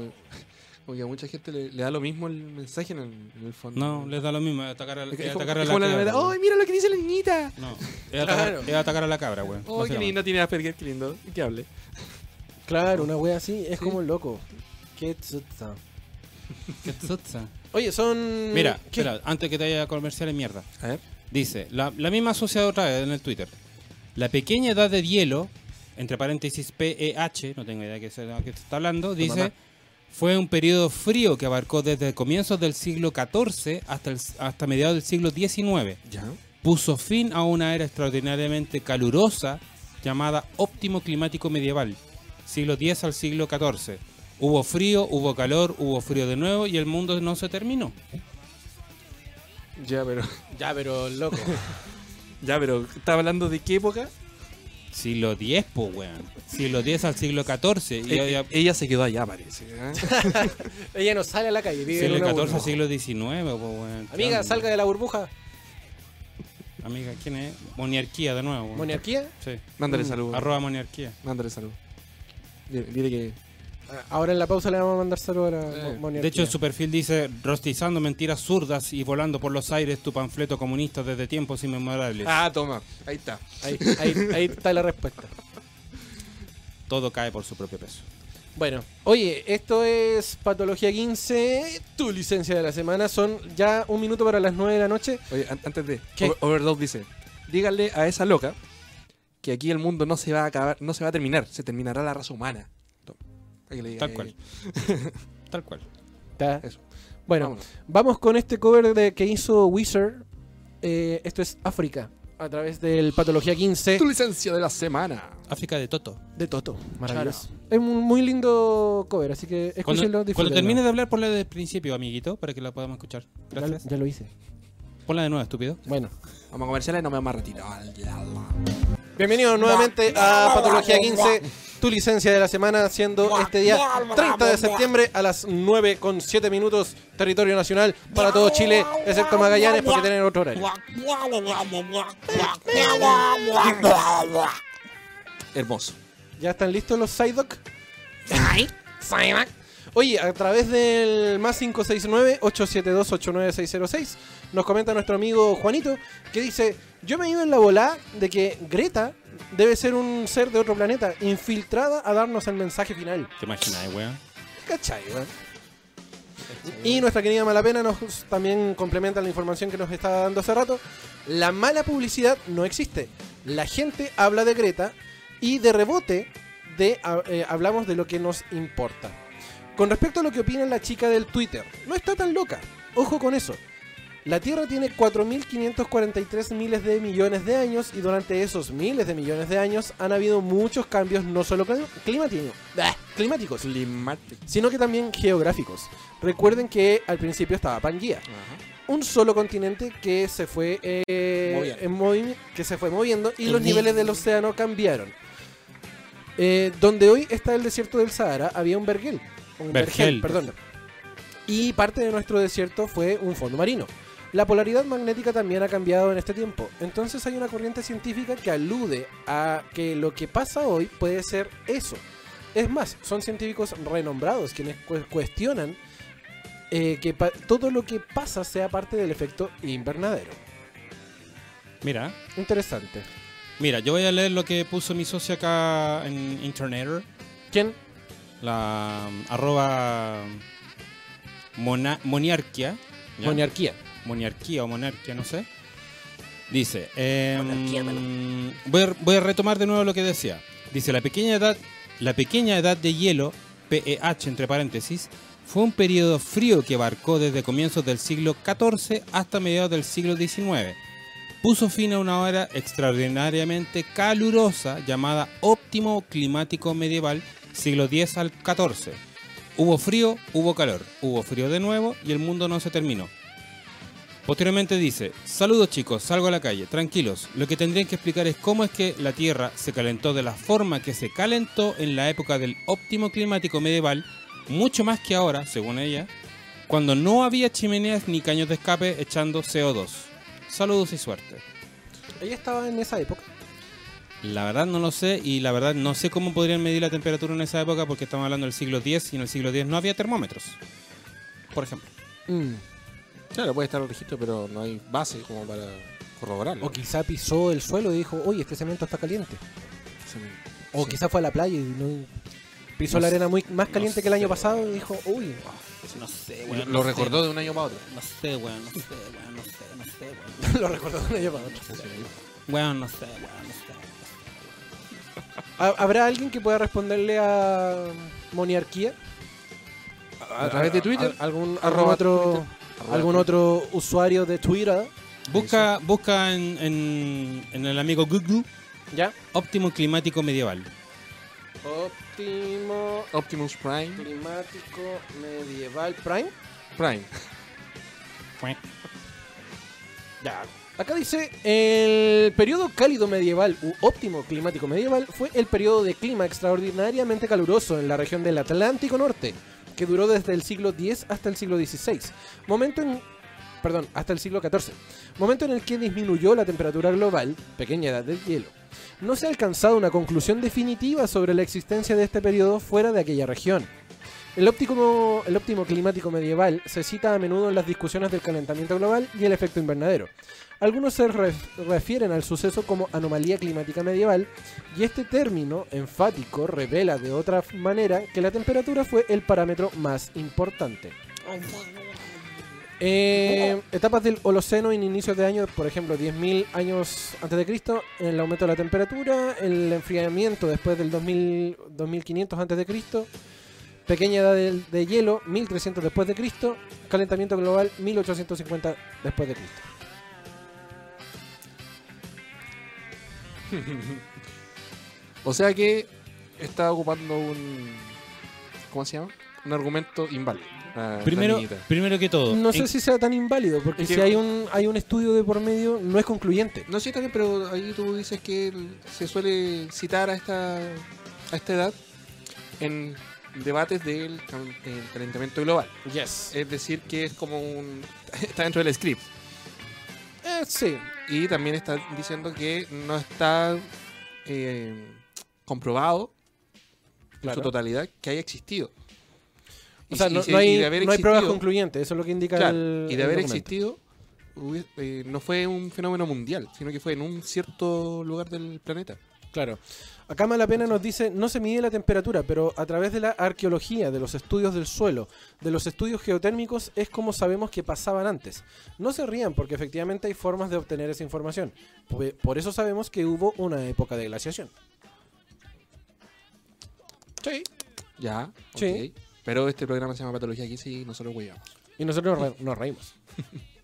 como que a mucha gente le, le da lo mismo el mensaje en el, en el fondo. No, les da lo mismo. Es atacar a, Es es que- es como- atacar a la la cabra. ¡Ay, mira lo que dice la niñita! No, es atacar, Claro. es atacar a la cabra, güey. ¡Oh, qué lindo tiene Asperger, qué lindo! ¿Qué hable? Claro, una wea así, es Sí. como loco. Qué tsutsa. Qué tsutsa. Oye, son. Mira, ¿qué? espera, antes que te haya comercial en mierda. A ver. Dice, la, la misma asociada otra vez en el Twitter. La pequeña edad de hielo, entre paréntesis PEH, no tengo idea de qué se, de qué se está hablando, dice, mamá. fue un periodo frío que abarcó desde comienzos del siglo XIV hasta, el- hasta mediados del siglo XIX. Ya. Puso fin a una era extraordinariamente calurosa llamada óptimo climático medieval, siglo X al siglo XIV. Hubo frío, hubo calor, hubo frío de nuevo y el mundo no se terminó. Ya, pero. Ya, pero loco. Ya, pero. ¿Estaba hablando de qué época? Siglo X, pues, weón. Siglo X al siglo XIV. Y Eh, ya- ella se quedó allá, parece. ¿eh? Ella no sale a la calle, vive siglo XIV, burbuja. siglo XIX, pues, weón. Amiga, ¿Qué salga de la burbuja. Amiga, ¿quién es? Moniarquía de nuevo. weón. ¿Monarquía? Sí. Mándale Mm, salud. Arroba moniarquía. Mándale salud. Dile, dile que. Ah, Ahora en la pausa le vamos a mandar saludos a la Eh, monarquía. De hecho, en su perfil dice, rostizando mentiras zurdas y volando por los aires tu panfleto comunista desde tiempos inmemorables. Ah, toma. Ahí está. Ahí, ahí, ahí está la respuesta. Todo cae por su propio peso. Bueno, oye, esto es Patología 15, tu licencia de la semana. Son ya un minuto para las 9 de la noche. Oye, an- antes de. ¿Qué? Over- Overdose dice: Díganle a esa loca que aquí el mundo no se va a acabar, no se va a terminar, se terminará la raza humana. Toma. Para que le diga Tal cual. Tal cual. Ta- Eso. Bueno, Vámonos. vamos con este cover de, que hizo Wizard. Eh, esto es África, a través del Patología 15 Tu licencia de la semana. África de Toto. de Toto. Maravilloso. Es un muy lindo cover, así que escúchenlo, Cuando, cuando termine de hablar, ponla desde el principio, amiguito, para que la podamos escuchar. Ya, Gracias. ya lo hice. Ponla de nuevo, estúpido. Bueno, Vamos a comerciales, no me vamos a retirar. Bienvenidos nuevamente a Patología 15, tu licencia de la semana, siendo este día 30 de septiembre a las 9 con 7 minutos, territorio nacional para todo Chile, excepto Magallanes, porque tienen otro horario. Hermoso. ¿Ya están listos los Psyduck? Psyduck. Oye, a través del más 569-872-89606 nos comenta nuestro amigo Juanito que dice, yo me iba en la bola de que Greta debe ser un ser de otro planeta, infiltrada a darnos el mensaje final. ¿Te imaginas, weón? ¿Cachai, weón? Y nuestra querida Malapena nos también complementa la información que nos estaba dando hace rato. La mala publicidad no existe. La gente habla de Greta y de rebote de, a- eh, hablamos de lo que nos importa. Con respecto a lo que opina la chica del Twitter, no está tan loca. Ojo con eso. La Tierra tiene 4.543 miles de millones de años y durante esos miles de millones de años han habido muchos cambios no solo clim- climático- bah, climáticos, Climático. sino que también geográficos. Recuerden que al principio estaba Pangea. Ajá. un solo continente que se fue eh, Moviendo. en movi- que se fue moviendo y El los ni- niveles del océano cambiaron. Eh, donde hoy está el desierto del Sahara, había un vergel. Un Vergel. perdón. Y parte de nuestro desierto fue un fondo marino. La polaridad magnética también ha cambiado en este tiempo. Entonces hay una corriente científica que alude a que lo que pasa hoy puede ser eso. Es más, son científicos renombrados quienes cu- cuestionan eh, que todo lo que pasa sea parte del efecto invernadero. Mira, Interesante. mira, yo voy a leer lo que puso mi socio acá en internet. ¿Quién? La um, arroba mona- moniarquia. ¿ya? Monarquía. Moniarquía o monarquía, no sé. Dice, em, Monarquía, voy, a, voy a retomar de nuevo lo que decía. Dice, la pequeña edad, la pequeña edad de hielo, PEH entre paréntesis, fue un periodo frío que abarcó desde comienzos del siglo XIV hasta mediados del siglo XIX. Puso fin a una hora extraordinariamente calurosa llamada óptimo climático medieval, siglo X al XIV. Hubo frío, hubo calor, hubo frío de nuevo y el mundo no se terminó. Posteriormente dice, saludos chicos, salgo a la calle, tranquilos. Lo que tendrían que explicar es cómo es que la Tierra se calentó de la forma que se calentó en la época del óptimo climático medieval, mucho más que ahora, según ella, cuando no había chimeneas ni caños de escape echando CO2. Saludos y suerte. Ella estaba en esa época. La verdad no lo sé y la verdad no sé cómo podrían medir la temperatura en esa época porque estamos hablando del siglo X y en el siglo X no había termómetros. Por ejemplo. Mm. Claro, puede estar el registro, pero no hay base como para corroborarlo. O quizá pisó el suelo y dijo, oye, este cemento está caliente. Sí. O quizá fue a la playa y no- pisó la arena muy más caliente que el año pasado y dijo, uy, No sé, Lo- Lo recordó de un año para otro. No sé, weón, no sé, weón, no sé, no sé, weón. lo recordó de un año para otro. Weón, no sé, weón, no sé. ¿Ha- ¿Habrá alguien que pueda responderle a Moniarquía? A través de Twitter. ¿Al- ¿Algún, algún Arroba otro, algún otro usuario de Twitter? Busca, busca en, en, en el amigo Google ¿Ya? óptimo climático medieval. Óptimo Optimus Prime. climático medieval Prime. Prime. Ya. Acá dice, el periodo cálido medieval u óptimo climático medieval fue el periodo de clima extraordinariamente caluroso en la región del Atlántico Norte, que duró desde el siglo X hasta el siglo XVI. Momento en... Perdón, hasta el siglo XIV. Momento en el que disminuyó la temperatura global, pequeña edad del hielo. No se ha alcanzado una conclusión definitiva sobre la existencia de este periodo fuera de aquella región. El óptimo, el óptimo climático medieval se cita a menudo en las discusiones del calentamiento global y el efecto invernadero. Algunos se ref- refieren al suceso como anomalía climática medieval y este término enfático revela de otra manera que la temperatura fue el parámetro más importante. Eh, etapas del Holoceno en inicios de año, por ejemplo, 10.000 años antes de Cristo, el aumento de la temperatura, el enfriamiento después del 2000, 2500 antes de Cristo, pequeña edad de, de hielo, 1300 después de Cristo, calentamiento global, 1850 después de Cristo. O sea que está ocupando un. ¿Cómo se llama? Un argumento inválido. Primero, primero que todo, No sé en- si sea tan inválido, porque Es si que- hay un, hay un estudio de por medio, no es concluyente. No, sí, también, pero ahí tú dices que se suele citar a esta, a esta edad en debates del del calentamiento global. Yes. Es decir, que es como un. está dentro del script. Eh, sí. Y también está diciendo que no está eh, comprobado en su totalidad que haya existido. O Y sea, no, y hay, pruebas concluyentes, eso es lo que indica Claro, el. y de el haber documento. existido, eh, no fue un fenómeno mundial, sino que fue en un cierto lugar del planeta. Claro. Acá Malapena nos dice, no se mide la temperatura, pero a través de la arqueología, de los estudios del suelo, de los estudios geotérmicos, es como sabemos que pasaban antes. No se rían porque efectivamente hay formas de obtener esa información. Por, eso sabemos que hubo una época de glaciación. Sí. Ya, Sí. Pero este programa se llama Patología aquí sí nosotros huevamos. Y nosotros nos reímos.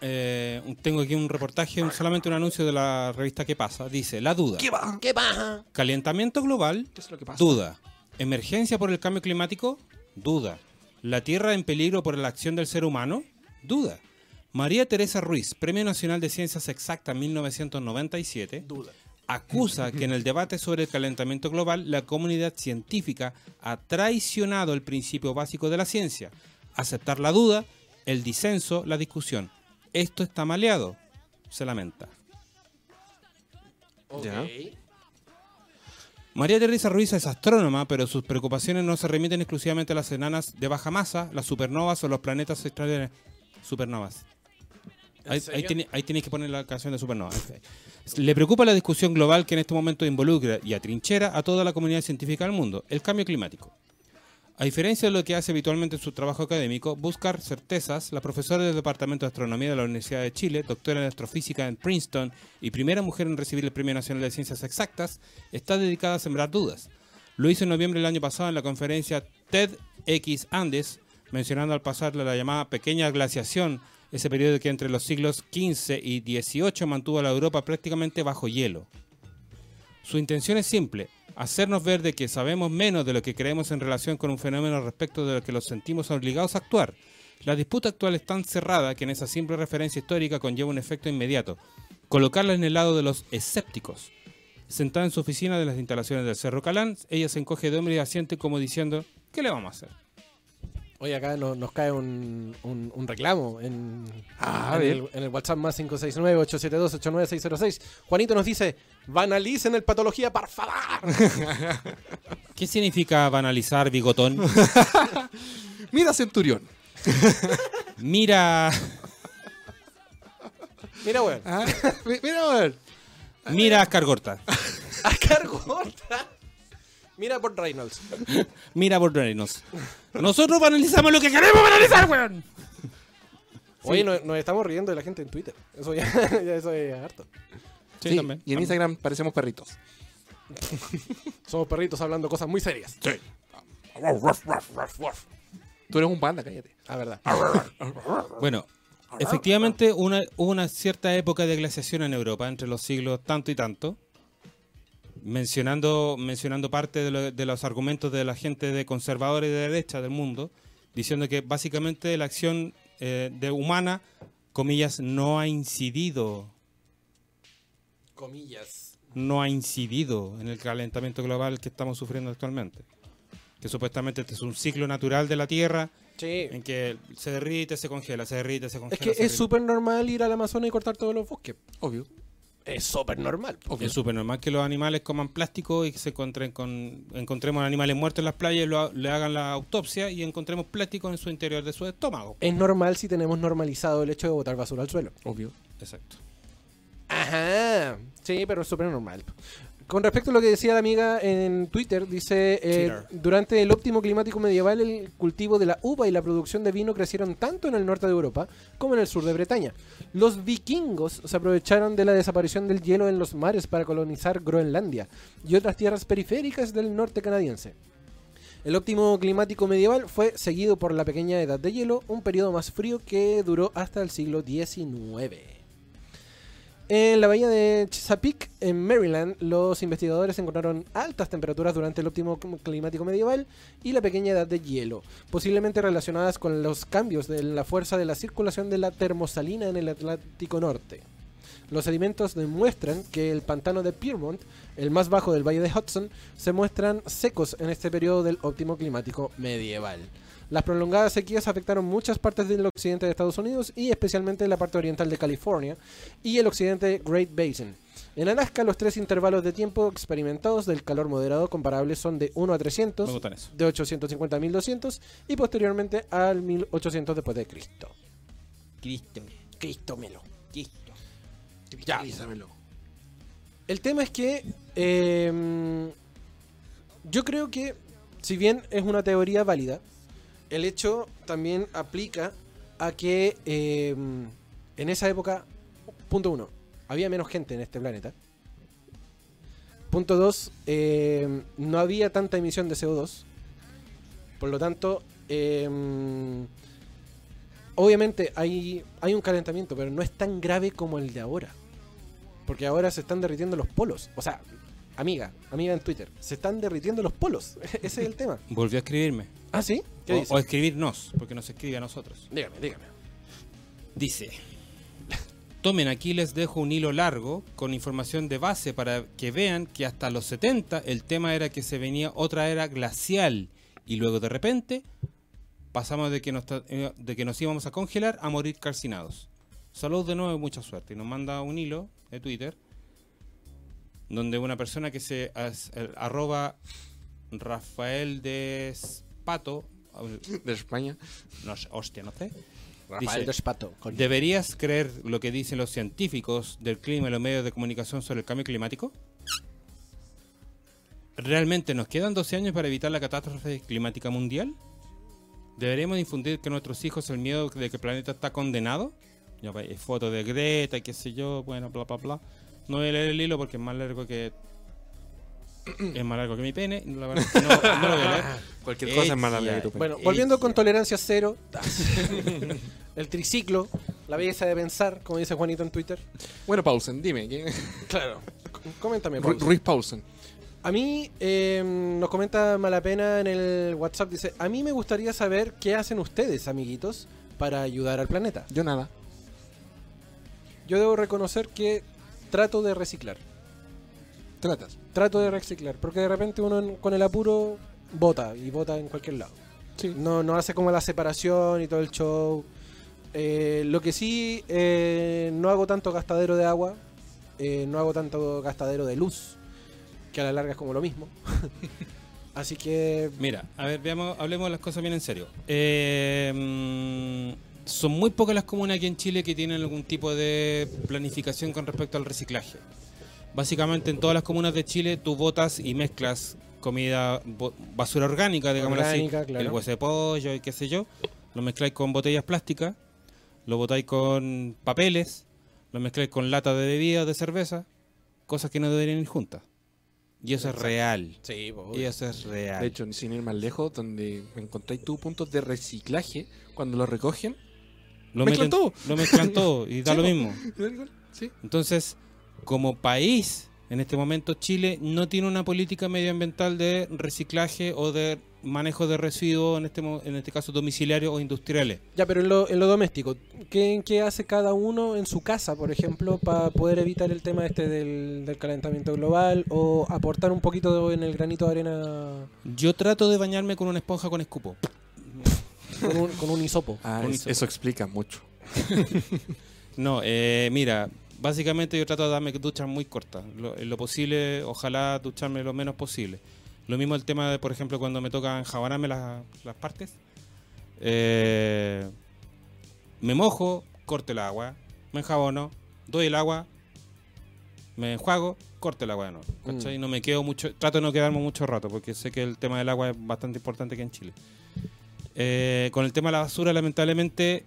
eh, tengo aquí un reportaje, solamente un anuncio de la revista ¿Qué pasa? Dice, la duda. va? ¿Qué pasa? Calentamiento global, ¿Qué es lo que pasa? duda. Emergencia por el cambio climático, duda. La Tierra en peligro por la acción del ser humano, duda. María Teresa Ruiz, Premio Nacional de Ciencias Exactas 1997, acusa que en el debate sobre el calentamiento global la comunidad científica ha traicionado el principio básico de la ciencia, aceptar la duda, el disenso, la discusión. Esto está maleado, se lamenta. Ya. María Teresa Ruiz es astrónoma, pero sus preocupaciones no se remiten exclusivamente a las enanas de baja masa, las supernovas o los planetas extraordinarios. Supernovas. Ahí, ahí, tiene- ahí tenéis que poner la canción de Supernova. Le preocupa la discusión global que en este momento involucra y atrinchera a toda la comunidad científica del mundo, el cambio climático. A diferencia de lo que hace habitualmente en su trabajo académico, buscar certezas, la profesora del Departamento de Astronomía de la Universidad de Chile, doctora en astrofísica en Princeton y primera mujer en recibir el Premio Nacional de Ciencias Exactas, está dedicada a sembrar dudas. Lo hizo en noviembre del año pasado en la conferencia TEDx Andes, mencionando al pasar la llamada pequeña glaciación, ese periodo que entre los siglos XV y XVIII mantuvo a la Europa prácticamente bajo hielo. Su intención es simple, hacernos ver de que sabemos menos de lo que creemos en relación con un fenómeno respecto de lo que los sentimos obligados a actuar. La disputa actual es tan cerrada que en esa simple referencia histórica conlleva un efecto inmediato, colocarla en el lado de los escépticos. Sentada en su oficina de las instalaciones del Cerro Calán, ella se encoge de hombre y asiente como diciendo, ¿qué le vamos a hacer? Hoy acá no- nos cae un, un- un reclamo en, Ah, en, el, en el WhatsApp más 569-872-89606. Juanito nos dice, banalicen el patología, por favor. ¿Qué significa banalizar bigotón? Mira, Centurión. Mira, Mira, weón. Ah, mi- Mira, weón. mira Ascargorta, A cargo gorda. Mira por Reynolds. mira por Reynolds. Nosotros banalizamos lo que queremos banalizar, weón. Oye, nos, nos estamos riendo de la gente en Twitter. Eso ya, ya eso es harto. Sí, Sí, también. y en Instagram parecemos perritos. Somos perritos hablando cosas muy serias. Tú eres un panda, cállate. La verdad. Bueno, efectivamente una, hubo una cierta época de glaciación en Europa entre los siglos tanto y tanto. Mencionando, mencionando parte de, lo- de los argumentos de la gente de conservadores de derecha del mundo, diciendo que básicamente la acción eh, de humana, comillas, no ha incidido, Comillas. no ha incidido en el calentamiento global que estamos sufriendo actualmente. Que supuestamente este es un ciclo natural de la Tierra Sí. en que se derrite, se congela, se derrite, se congela. Es que es súper normal ir al Amazonas y cortar todos los bosques. Obvio. Es súper normal. Es súper normal que los animales coman plástico y que se encuentren con encontremos animales muertos en las playas lo- le hagan la autopsia y encontremos plástico en su interior de su estómago. Es normal si tenemos normalizado el hecho de botar basura al suelo. Obvio. Exacto. Ajá. Sí, pero es súper normal. Con respecto a lo que decía la amiga en Twitter, dice, eh, durante el óptimo climático medieval el cultivo de la uva y la producción de vino crecieron tanto en el norte de Europa como en el sur de Bretaña. Los vikingos se aprovecharon de la desaparición del hielo en los mares para colonizar Groenlandia y otras tierras periféricas del norte canadiense. El óptimo climático medieval fue seguido por la pequeña edad de hielo, un periodo más frío que duró hasta el siglo XIX. En la bahía de Chesapeake, en Maryland, los investigadores encontraron altas temperaturas durante el óptimo cl- climático medieval y la pequeña edad de hielo, posiblemente relacionadas con los cambios de la fuerza de la circulación de la termosalina en el Atlántico Norte. Los sedimentos demuestran que el pantano de Piermont, el más bajo del valle de Hudson, se muestran secos en este periodo del óptimo climático medieval. Las prolongadas sequías afectaron muchas partes del occidente de Estados Unidos y especialmente la parte oriental de California y el occidente Great Basin. En Alaska, los tres intervalos de tiempo experimentados del calor moderado comparables son de 1 a 300, Me gustan eso. de 850 a 1200 y posteriormente al 1800 después de Cristo. Cristo. Cristo melo. Cristo. Ya. El tema es que eh, yo creo que, si bien es una teoría válida, el hecho también aplica a que eh, en esa época, punto uno, había menos gente en este planeta. Punto dos, eh, no había tanta emisión de CO2. Por lo tanto, eh, obviamente hay, hay un calentamiento, pero no es tan grave como el de ahora. Porque ahora se están derritiendo los polos. O sea, amiga, amiga en Twitter, se están derritiendo los polos. Ese es el tema. Volvió a escribirme. ¿Ah, sí? ¿Qué O, escribirnos, porque nos escribe a nosotros. Dígame, dígame. Dice, tomen aquí les dejo un hilo largo con información de base para que vean que hasta los 70 el tema era que se venía otra era glacial y luego de repente pasamos de que nos, eh, de que nos íbamos a congelar a morir calcinados. Saludos de nuevo y mucha suerte. Y nos manda un hilo de Twitter donde una persona que se el arroba Rafael Despato, De España. no sé, hostia, no sé. Rafael Dice, Despato. coño. ¿Deberías creer lo que dicen los científicos del clima y los medios de comunicación sobre el cambio climático? ¿Realmente nos quedan 12 años para evitar la catástrofe climática mundial? ¿Deberíamos infundir que nuestros hijos el miedo de que el planeta está condenado? Ya, pues, hay fotos de Greta y qué sé yo, bueno, bla, bla, bla. No voy a leer el hilo porque es más largo que... es más largo que mi pene. La verdad es que no, no lo voy a leer. Cualquier cosa es más larga que tu pene. Bueno, volviendo con tolerancia cero. el triciclo, la belleza de pensar, como dice Juanito en Twitter. Bueno, Paulsen, dime. ¿quién- Claro. Coméntame. Ruiz Paulsen. A mí, eh, nos comenta Malapena en el WhatsApp, dice, a mí me gustaría saber qué hacen ustedes, amiguitos, para ayudar al planeta. Yo nada. Yo debo reconocer que trato de reciclar. Tratas. Trato de reciclar, porque de repente uno con el apuro vota y vota en cualquier lado. Sí. No, no hace como la separación y todo el show. Eh, lo que sí, eh, no hago tanto gastadero de agua, eh, no hago tanto gastadero de luz, que a la larga es como lo mismo. Así que Mira, a ver, veamos, hablemos de las cosas bien en serio. Eh, son muy pocas las comunas aquí en Chile que tienen algún tipo de planificación con respecto al reciclaje. Básicamente en todas las comunas de Chile tú botas y mezclas comida, bo- basura orgánica, digamos Orgánica, así, claro. el hueso de pollo y qué sé yo, lo mezcláis con botellas plásticas, lo botáis con papeles, lo mezcláis con latas de bebidas, de cerveza, cosas que no deberían ir juntas. Y eso es real. Sí, Y eso es real. De hecho, sin ir más lejos, donde encontráis tú puntos de reciclaje, cuando lo recogen. Lo Mezclan meten- todo. Lo mezclan todo y da Sí, lo mismo. Sí. Entonces, como país, en este momento Chile no tiene una política medioambiental de reciclaje o de manejo de residuos, en este, en este caso domiciliarios o industriales. Ya, pero en lo, en lo doméstico, ¿qué, qué hace cada uno en su casa, por ejemplo, para poder evitar el tema este del, del calentamiento global o aportar un poquito en el granito de arena Yo trato de bañarme con una esponja con escupo. con un, con un hisopo? Ah, Con eso. eso explica mucho. No, eh, mira, básicamente yo trato de darme duchas muy cortas. Lo, en lo posible, ojalá ducharme lo menos posible. Lo mismo el tema de, por ejemplo, cuando me toca enjabonarme las, las partes. Eh, me mojo, corto el agua, me enjabono, doy el agua, me enjuago, corto el agua de nuevo. ¿cachai? No me quedo mucho, trato de no quedarme mucho rato porque sé que el tema del agua es bastante importante aquí en Chile. Eh, con el tema de la basura, lamentablemente,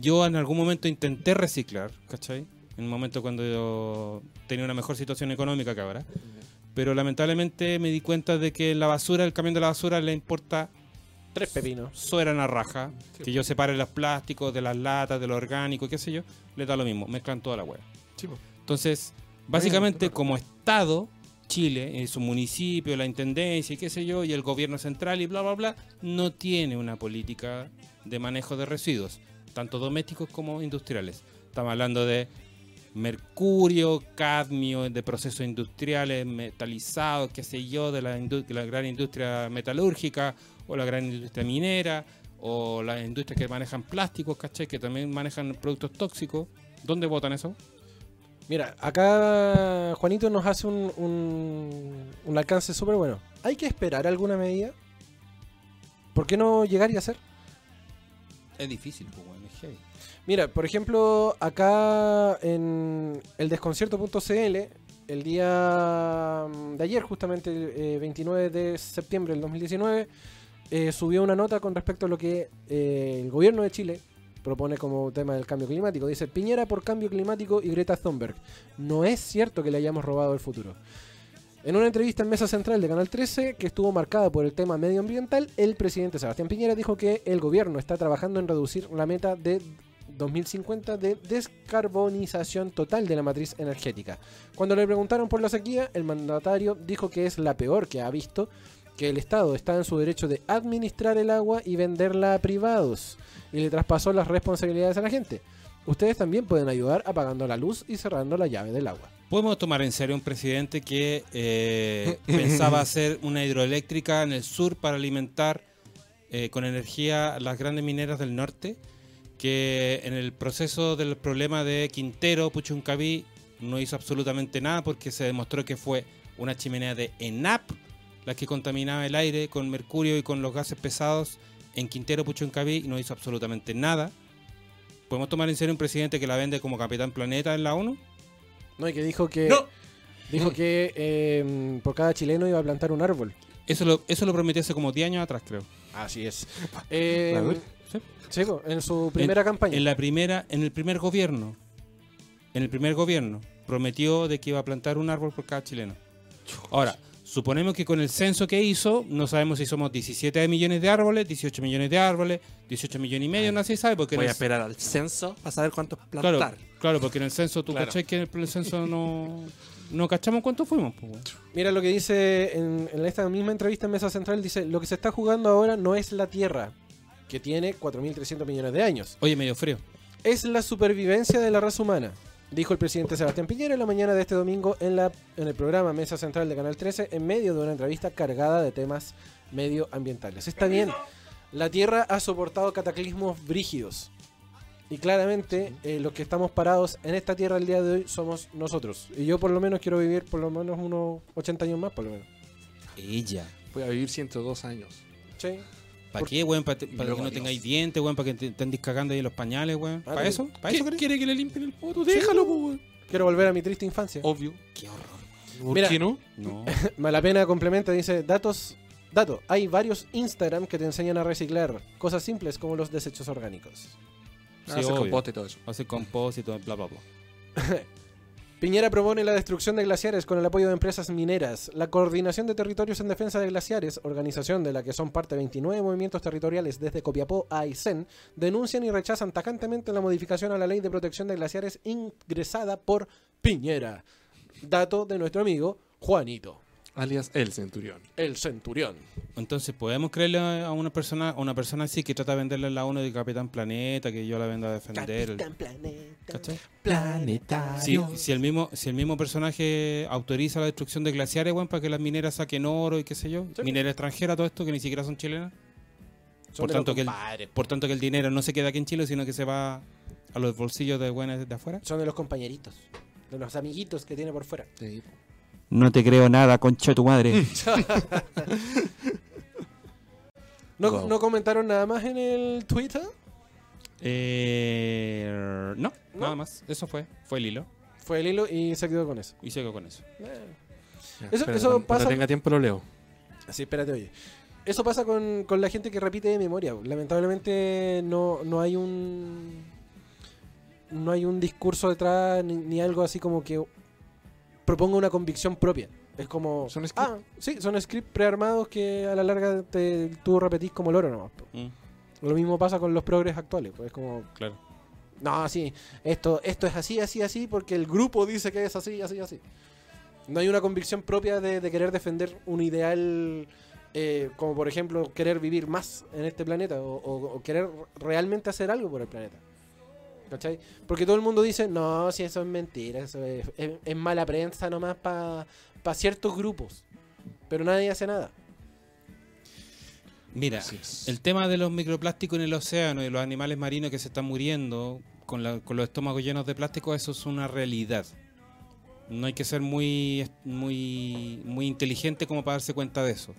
yo en algún momento intenté reciclar, ¿cachai? En un momento cuando yo tenía una mejor situación económica que ahora. Pero lamentablemente me di cuenta de que la basura, el camión de la basura, le importa Tres pepinos. suera a raja. Que yo separe los plásticos de las latas, de lo orgánico, qué sé yo, le da lo mismo. Mezclan toda la hueá. Entonces, básicamente, como Estado, Chile, en su municipio, la intendencia y qué sé yo, y el gobierno central y bla, bla, bla, no tiene una política de manejo de residuos, tanto domésticos como industriales. Estamos hablando de mercurio, cadmio, de procesos industriales, metalizados, qué sé yo, de la, de la gran industria metalúrgica o la gran industria minera o las industrias que manejan plásticos, ¿cachai? Que también manejan productos tóxicos. ¿Dónde votan eso? Mira, acá Juanito nos hace un, un, un alcance súper bueno. ¿Hay que esperar alguna medida? ¿Por qué no llegar y hacer? Es difícil, pues, bueno, es heavy. Mira, por ejemplo, acá en el desconcierto.cl, el día mm, de ayer, justamente eh, 29 de septiembre del 2019, eh, subió una nota con respecto a lo que eh, el gobierno de Chile propone como tema del cambio climático. Dice, Piñera por cambio climático y Greta Thunberg. No es cierto que le hayamos robado el futuro. En una entrevista en Mesa Central de Canal 13, que estuvo marcada por el tema medioambiental, el presidente Sebastián Piñera dijo que el gobierno está trabajando en reducir la meta de 2050 de descarbonización total de la matriz energética. Cuando le preguntaron por la sequía, el mandatario dijo que es la peor que ha visto que el Estado está en su derecho de administrar el agua y venderla a privados y le traspasó las responsabilidades a la gente. Ustedes también pueden ayudar apagando la luz y cerrando la llave del agua. ¿Podemos tomar en serio un presidente que eh, pensaba hacer una hidroeléctrica en el sur para alimentar eh, con energía las grandes mineras del norte? Que en el proceso del problema de Quintero, Puchuncaví, no hizo absolutamente nada porque se demostró que fue una chimenea de ENAP la que contaminaba el aire con mercurio y con los gases pesados en Quintero, Puchuncaví y no hizo absolutamente nada. ¿Podemos tomar en serio un presidente que la vende como Capitán Planeta en la ONU? No, y que dijo que No. dijo que eh, por cada chileno iba a plantar un árbol. Eso lo, eso lo prometió hace como 10 años atrás, creo. Así es. Eh, sí. en su primera En- campaña. En la primera, en el primer gobierno, en el primer gobierno, prometió de que iba a plantar un árbol por cada chileno. Ahora, suponemos que con el censo que hizo, no sabemos si somos 17 millones de árboles, 18 millones de árboles, 18 millones y medio, no se sabe porque Voy a esperar al censo para saber cuántos claro, plantar. claro, porque en el censo, tú Claro. que en el censo no, no cachamos cuántos fuimos. Mira lo que dice en, en esta misma entrevista en Mesa Central, dice, lo que se está jugando ahora no es la Tierra, que tiene 4.300 millones de años, Oye, medio frío. es la supervivencia de la raza humana, dijo el presidente Sebastián Piñera en la mañana de este domingo en, la, en el programa Mesa Central de Canal 13 en medio de una entrevista cargada de temas medioambientales. Está bien, la Tierra ha soportado cataclismos brígidos. Y claramente eh, los que estamos parados en esta Tierra el día de hoy somos nosotros. Y yo por lo menos quiero vivir por lo menos unos 80 años más, por lo menos. Ella. Voy a vivir 102 años. Sí. ¿Para qué, weón? ¿Para, para que no tengáis dientes, weón? ¿Para que te estén cagando ahí en los pañales, weón? Ah, ¿Para ¿qué- eso? ¿Para ¿Qué- eso? ¿Quiere que le limpien el poto? Déjalo, weón. Quiero volver a mi triste infancia. Obvio. Qué horror. ¿Por Mira. qué no? No. Malapena complementa, dice, datos... Dato, hay varios Instagram que te enseñan a reciclar cosas simples como los desechos orgánicos. Sí, Hace obvio. compote y todo eso. Hace compost y todo, bla, bla, bla. Piñera propone la destrucción de glaciares con el apoyo de empresas mineras. La Coordinación de Territorios en Defensa de Glaciares, organización de la que son parte 29 movimientos territoriales desde Copiapó a Aysén, denuncian y rechazan tajantemente la modificación a la ley de protección de glaciares ingresada por Piñera. Dato de nuestro amigo Juanito, Alias el centurión. el centurión. Entonces, ¿podemos creerle a una persona a una persona así que trata de venderle la ONU de Capitán Planeta, que yo la vendo a defender? Planeta. ¿Cachai? Planetario. Si, si el mismo, si el mismo personaje autoriza la destrucción de glaciares, weón, para que las mineras saquen oro y qué sé yo, Sí. minera extranjera, todo esto que ni siquiera son chilenas. Son Por de tanto, los que el, por tanto que el dinero no se queda aquí en Chile, sino que se va a los bolsillos de buenas de afuera. Son de los compañeritos, de los amiguitos que tiene por fuera. Sí. No te creo nada, concha de tu madre. ¿No, Wow. ¿No comentaron nada más en el Twitter? Eh, no, ¿No? nada más. Eso fue. Fue el hilo. Fue el hilo y se quedó con eso. Y se quedó con eso. Ya, Eso- eso cuando- cuando pasa- tenga tiempo lo leo. Así, espérate, oye. Eso pasa con, con la gente que repite de memoria. Lamentablemente no, no hay un. No hay un discurso detrás ni, ni algo así como que proponga una convicción propia. Es como. Son script. ah, sí, son scripts prearmados que a la larga te, tú repetís como loro nomás. po. Mm, Lo mismo pasa con los progres actuales. Pues es como. claro. No, sí, esto, esto es así, así, así, porque el grupo dice que es así, así, así. No hay una convicción propia de, de querer defender un ideal, eh, como por ejemplo querer vivir más en este planeta o, o- o querer realmente hacer algo por el planeta. ¿Cachai? Porque todo el mundo dice, no, si eso es mentira, eso es, es- es mala prensa nomás para ciertos grupos. Pero nadie hace nada. Mira, el tema de los microplásticos en el océano y los animales marinos que se están muriendo con, la- con los estómagos llenos de plástico, eso es una realidad. No hay que ser muy, muy, muy inteligente como para darse cuenta de eso.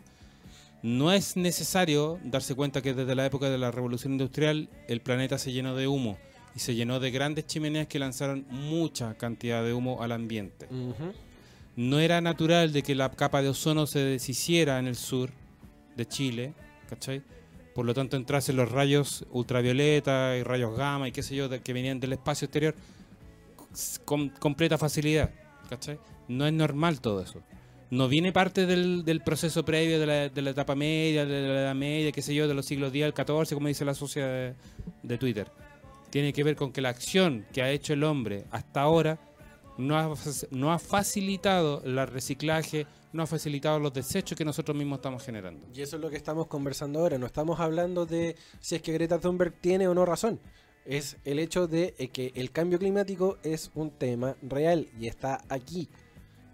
No es necesario darse cuenta que desde la época de la revolución industrial el planeta se llenó de humo y se llenó de grandes chimeneas que lanzaron mucha cantidad de humo al ambiente. No era natural de que la capa de ozono se deshiciera en el sur de Chile, ¿cachai? Por lo tanto entrasen los rayos ultravioleta y rayos gamma y qué sé yo, que venían del espacio exterior con completa facilidad, ¿cachai? No es normal todo eso. No viene parte del, proceso previo de la, etapa media, de la edad media, qué sé yo, de los siglos X al XIV, como dice la socia de, Twitter. Tiene que ver con que la acción que ha hecho el hombre hasta ahora no ha facilitado el reciclaje no ha facilitado los desechos que nosotros mismos estamos generando. Y eso es lo que estamos conversando ahora. No estamos hablando de si es que Greta Thunberg tiene o no razón. Es el hecho de eh, que el cambio climático es un tema real y está aquí.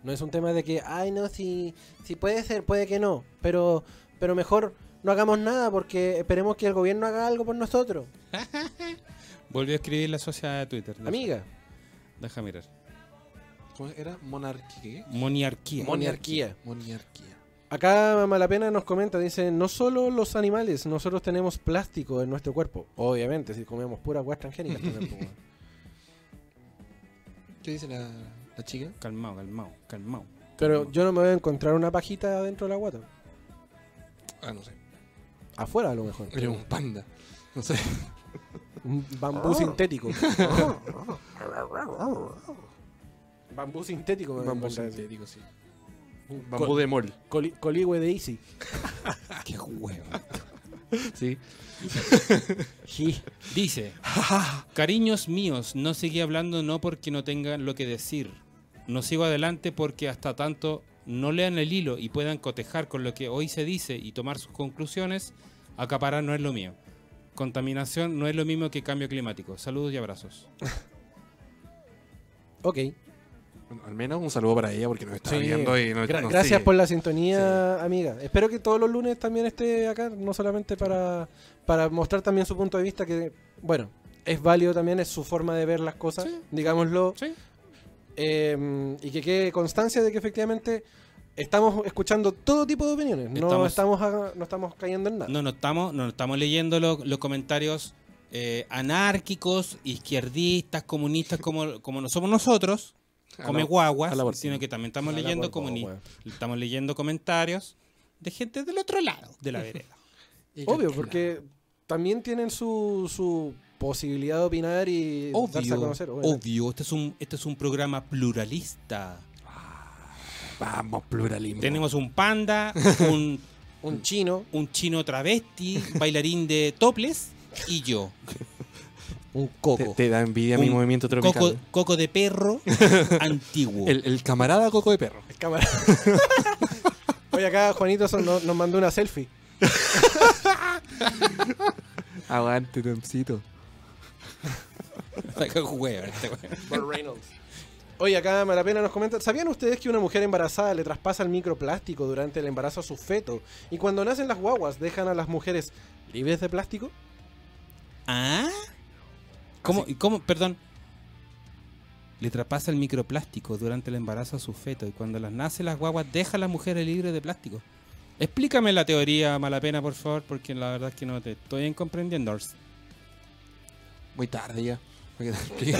No es un tema de que, ay, no, si, si puede ser, puede que no. Pero, pero mejor no hagamos nada porque esperemos que el gobierno haga algo por nosotros. Volvió a escribir la sociedad de Twitter. Amiga, Deja mirar. ¿Cómo era? Monarquía. Moniarquía. Moniarquía. Monarquía. Acá Malapena nos comenta, dice, no solo los animales, nosotros tenemos plástico en nuestro cuerpo. Obviamente, si comemos pura agua transgénica también. pues. ¿Qué dice la, la chica? Calmado, calmado, calmado. Pero yo no me voy a encontrar una pajita dentro de la guata. Ah, no sé. Afuera a lo mejor. Era un panda. No sé. Un bambú sintético. bambú sintético. me a Bambú sintético, sí. Bambú col- de mol. coli- coligüe de Easy. Qué huevo. Sí. Sí. Dice, cariños míos, no seguí hablando no porque no tengan lo que decir. No sigo adelante porque hasta tanto no lean el hilo y puedan cotejar con lo que hoy se dice y tomar sus conclusiones, acaparar no es lo mío. Contaminación no es lo mismo que cambio climático. Saludos y abrazos. Ok. Al menos un saludo para ella porque nos está Sí. viendo y nos, Gra- nos gracias sigue. por la sintonía, amiga. Espero que todos los lunes también esté acá, no solamente para, para mostrar también su punto de vista, que, bueno, es válido también, es su forma de ver las cosas, Sí. digámoslo. Sí. Eh, y que quede constancia de que efectivamente estamos escuchando todo tipo de opiniones. No Estamos- a- no estamos cayendo en nada. No, no estamos, no estamos leyendo lo- los comentarios eh, anárquicos, izquierdistas, comunistas como, como no somos nosotros, come la- guaguas, sino que también estamos leyendo estamos comentarios de gente del otro lado de la vereda. Obvio, porque también tienen su, su posibilidad de opinar y darse a Obvio, conocer. obviamente. obvio, este es un este es un programa pluralista. Vamos, pluralismo. Tenemos un panda, un, Un chino, un chino travesti, bailarín de toples y yo. un coco. te da envidia mi movimiento tropical. Coco, coco de perro antiguo. El, el camarada coco de perro. Cámara. Oye, acá Juanito son- nos, nos mandó una selfie. Aguante, Tomcito. Oye, acá Malapena nos comenta, ¿sabían ustedes que una mujer embarazada le traspasa el microplástico durante el embarazo a su feto? Y cuando nacen las guaguas, dejan a las mujeres libres de plástico? ¿Ah? ¿Cómo, y cómo, perdón? Le traspasa el microplástico durante el embarazo a su feto y cuando las nace las guaguas deja a las mujeres libres de plástico. Explícame la teoría, Malapena, por favor, porque la verdad es que no te estoy comprendiendo. Muy tarde ya. Para que te explique.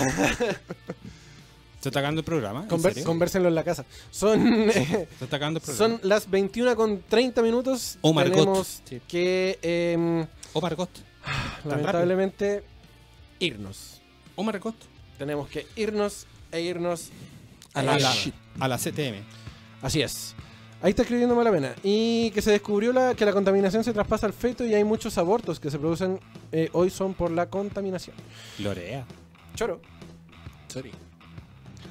¿Se está acabando el programa? ¿En Conver- serio? convérsenlo en la casa. Son, eh, ¿Se está acabando el programa? son las 21 con 30 minutos. Oh, Margot. Tenemos que, em, O Margot. lamentablemente, irnos. O Margot. Tenemos que irnos e irnos A la shit. A la CTM. Así es. Ahí está escribiendo Malapena. Y que se descubrió la, que la contaminación se traspasa al feto y hay muchos abortos que se producen eh, hoy son por la contaminación. Lorea. Choro. Sorry.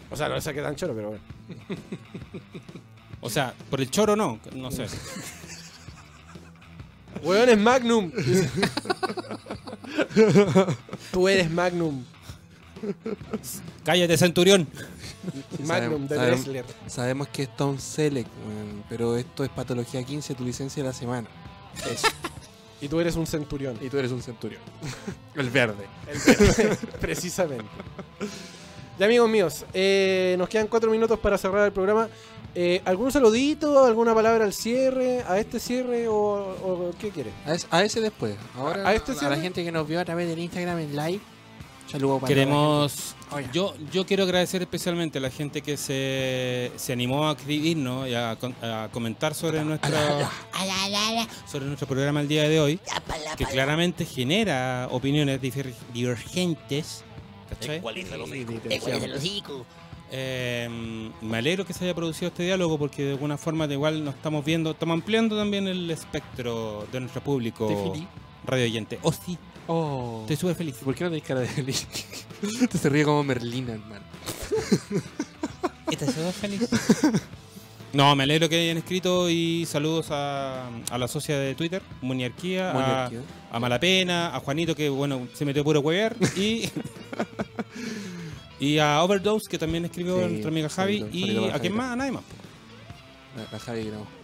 O sea, no sé qué tan choro, pero bueno. O sea, por el choro no, no sé. Weón es Magnum. Tú eres Magnum. Cállate, Centurión. Magnum de Sabem- sabem- Dressler. Sabemos que esto es un Select, weón, pero esto es patología 15, tu licencia de la semana. Eso. Y tú eres un centurión. y tú eres un centurión. El verde. Precisamente. Ya amigos míos, eh, nos quedan cuatro minutos para cerrar el programa. Eh, ¿Algún saludito, alguna palabra al cierre, a este cierre o, o qué quiere? A ese, a ese después. Ahora, ¿A este a la gente que nos vio a través del Instagram en live. Saludos para Queremos. Oiga. Yo, yo quiero agradecer especialmente a la gente que se, se animó a escribirnos y a, comentar sobre nuestro, sobre nuestro programa el día de hoy, que claramente genera opiniones divergentes. ¿cachai? Ecualiza el hocico. Eh, me alegro que se haya producido este diálogo porque de alguna forma de igual nos estamos viendo, estamos ampliando también el espectro de nuestro público Defini. radio oyente. Oh, sí, Oh. estoy súper feliz. ¿Por qué no tenés cara de feliz? Te se ríe como Merlina, hermano. ¿Estás súper feliz? No, me alegro que hayan escrito y saludos a, a la socia de Twitter, Moniarquía, a, Moniarquía. a Malapena, a Juanito que bueno se metió puro huevear y y a Overdose que también escribió Sí, nuestra amiga Javi y a quién más, a nadie más. La, la Javi no.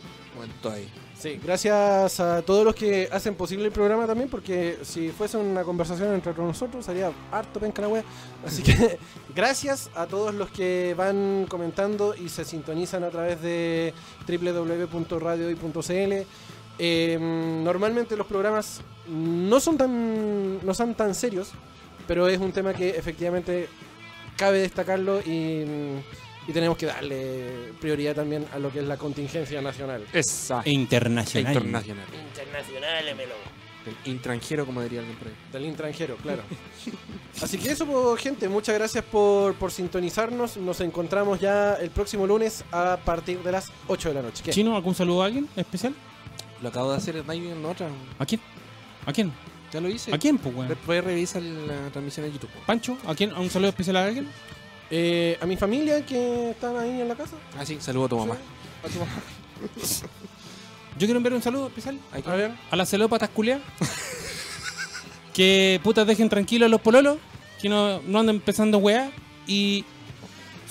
Ahí. Sí, gracias a todos los que hacen posible el programa también, porque si fuese una conversación entre nosotros sería harto penca la wea. Así que gracias a todos los que van comentando y se sintonizan a través de www.radioy.cl. Eh, normalmente los programas no son tan no son tan serios, pero es un tema que efectivamente cabe destacarlo y, y tenemos que darle prioridad también a lo que es la contingencia nacional. Esa. E internacional. Internacional. Internacional, Melo. El intranjero, como diría alguien por ahí. Del extranjero, claro. Así que eso, pues, gente, muchas gracias por, por sintonizarnos. Nos encontramos ya el próximo lunes a partir de las 8 de la noche. ¿Qué? Chino, ¿algún saludo a alguien especial? Lo acabo de hacer en otra. ¿A quién? ¿A quién? Ya lo hice. ¿A quién, pues, weón? Después revisa la transmisión en YouTube. Pancho, ¿a quién? ¿A un saludo especial a alguien? Eh, a mi familia que están ahí en la casa. Ah, sí, saludo a tu mamá. A tu mamá. Yo quiero enviar un saludo especial A ver. a las celópatas culiadas. que putas dejen tranquilos a los pololos. Que no, no anden empezando weá. Y.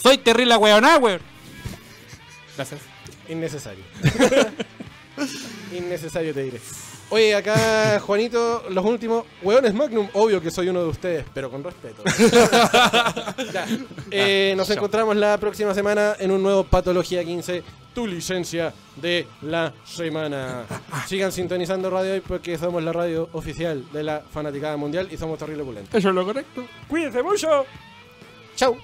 Soy terrible weoná, weón. Gracias. Innecesario. Innecesario, te diré. Oye, acá, Juanito, los últimos. Hueones Magnum, obvio que soy uno de ustedes, pero con respeto. Ya. Eh, nos encontramos la próxima semana en un nuevo Patología 15, tu licencia de la semana. Sigan sintonizando Radio Hoy porque somos la radio oficial de la Fanaticada Mundial y somos terrible pulentes. Eso es lo correcto. ¡Cuídense mucho! ¡Chau!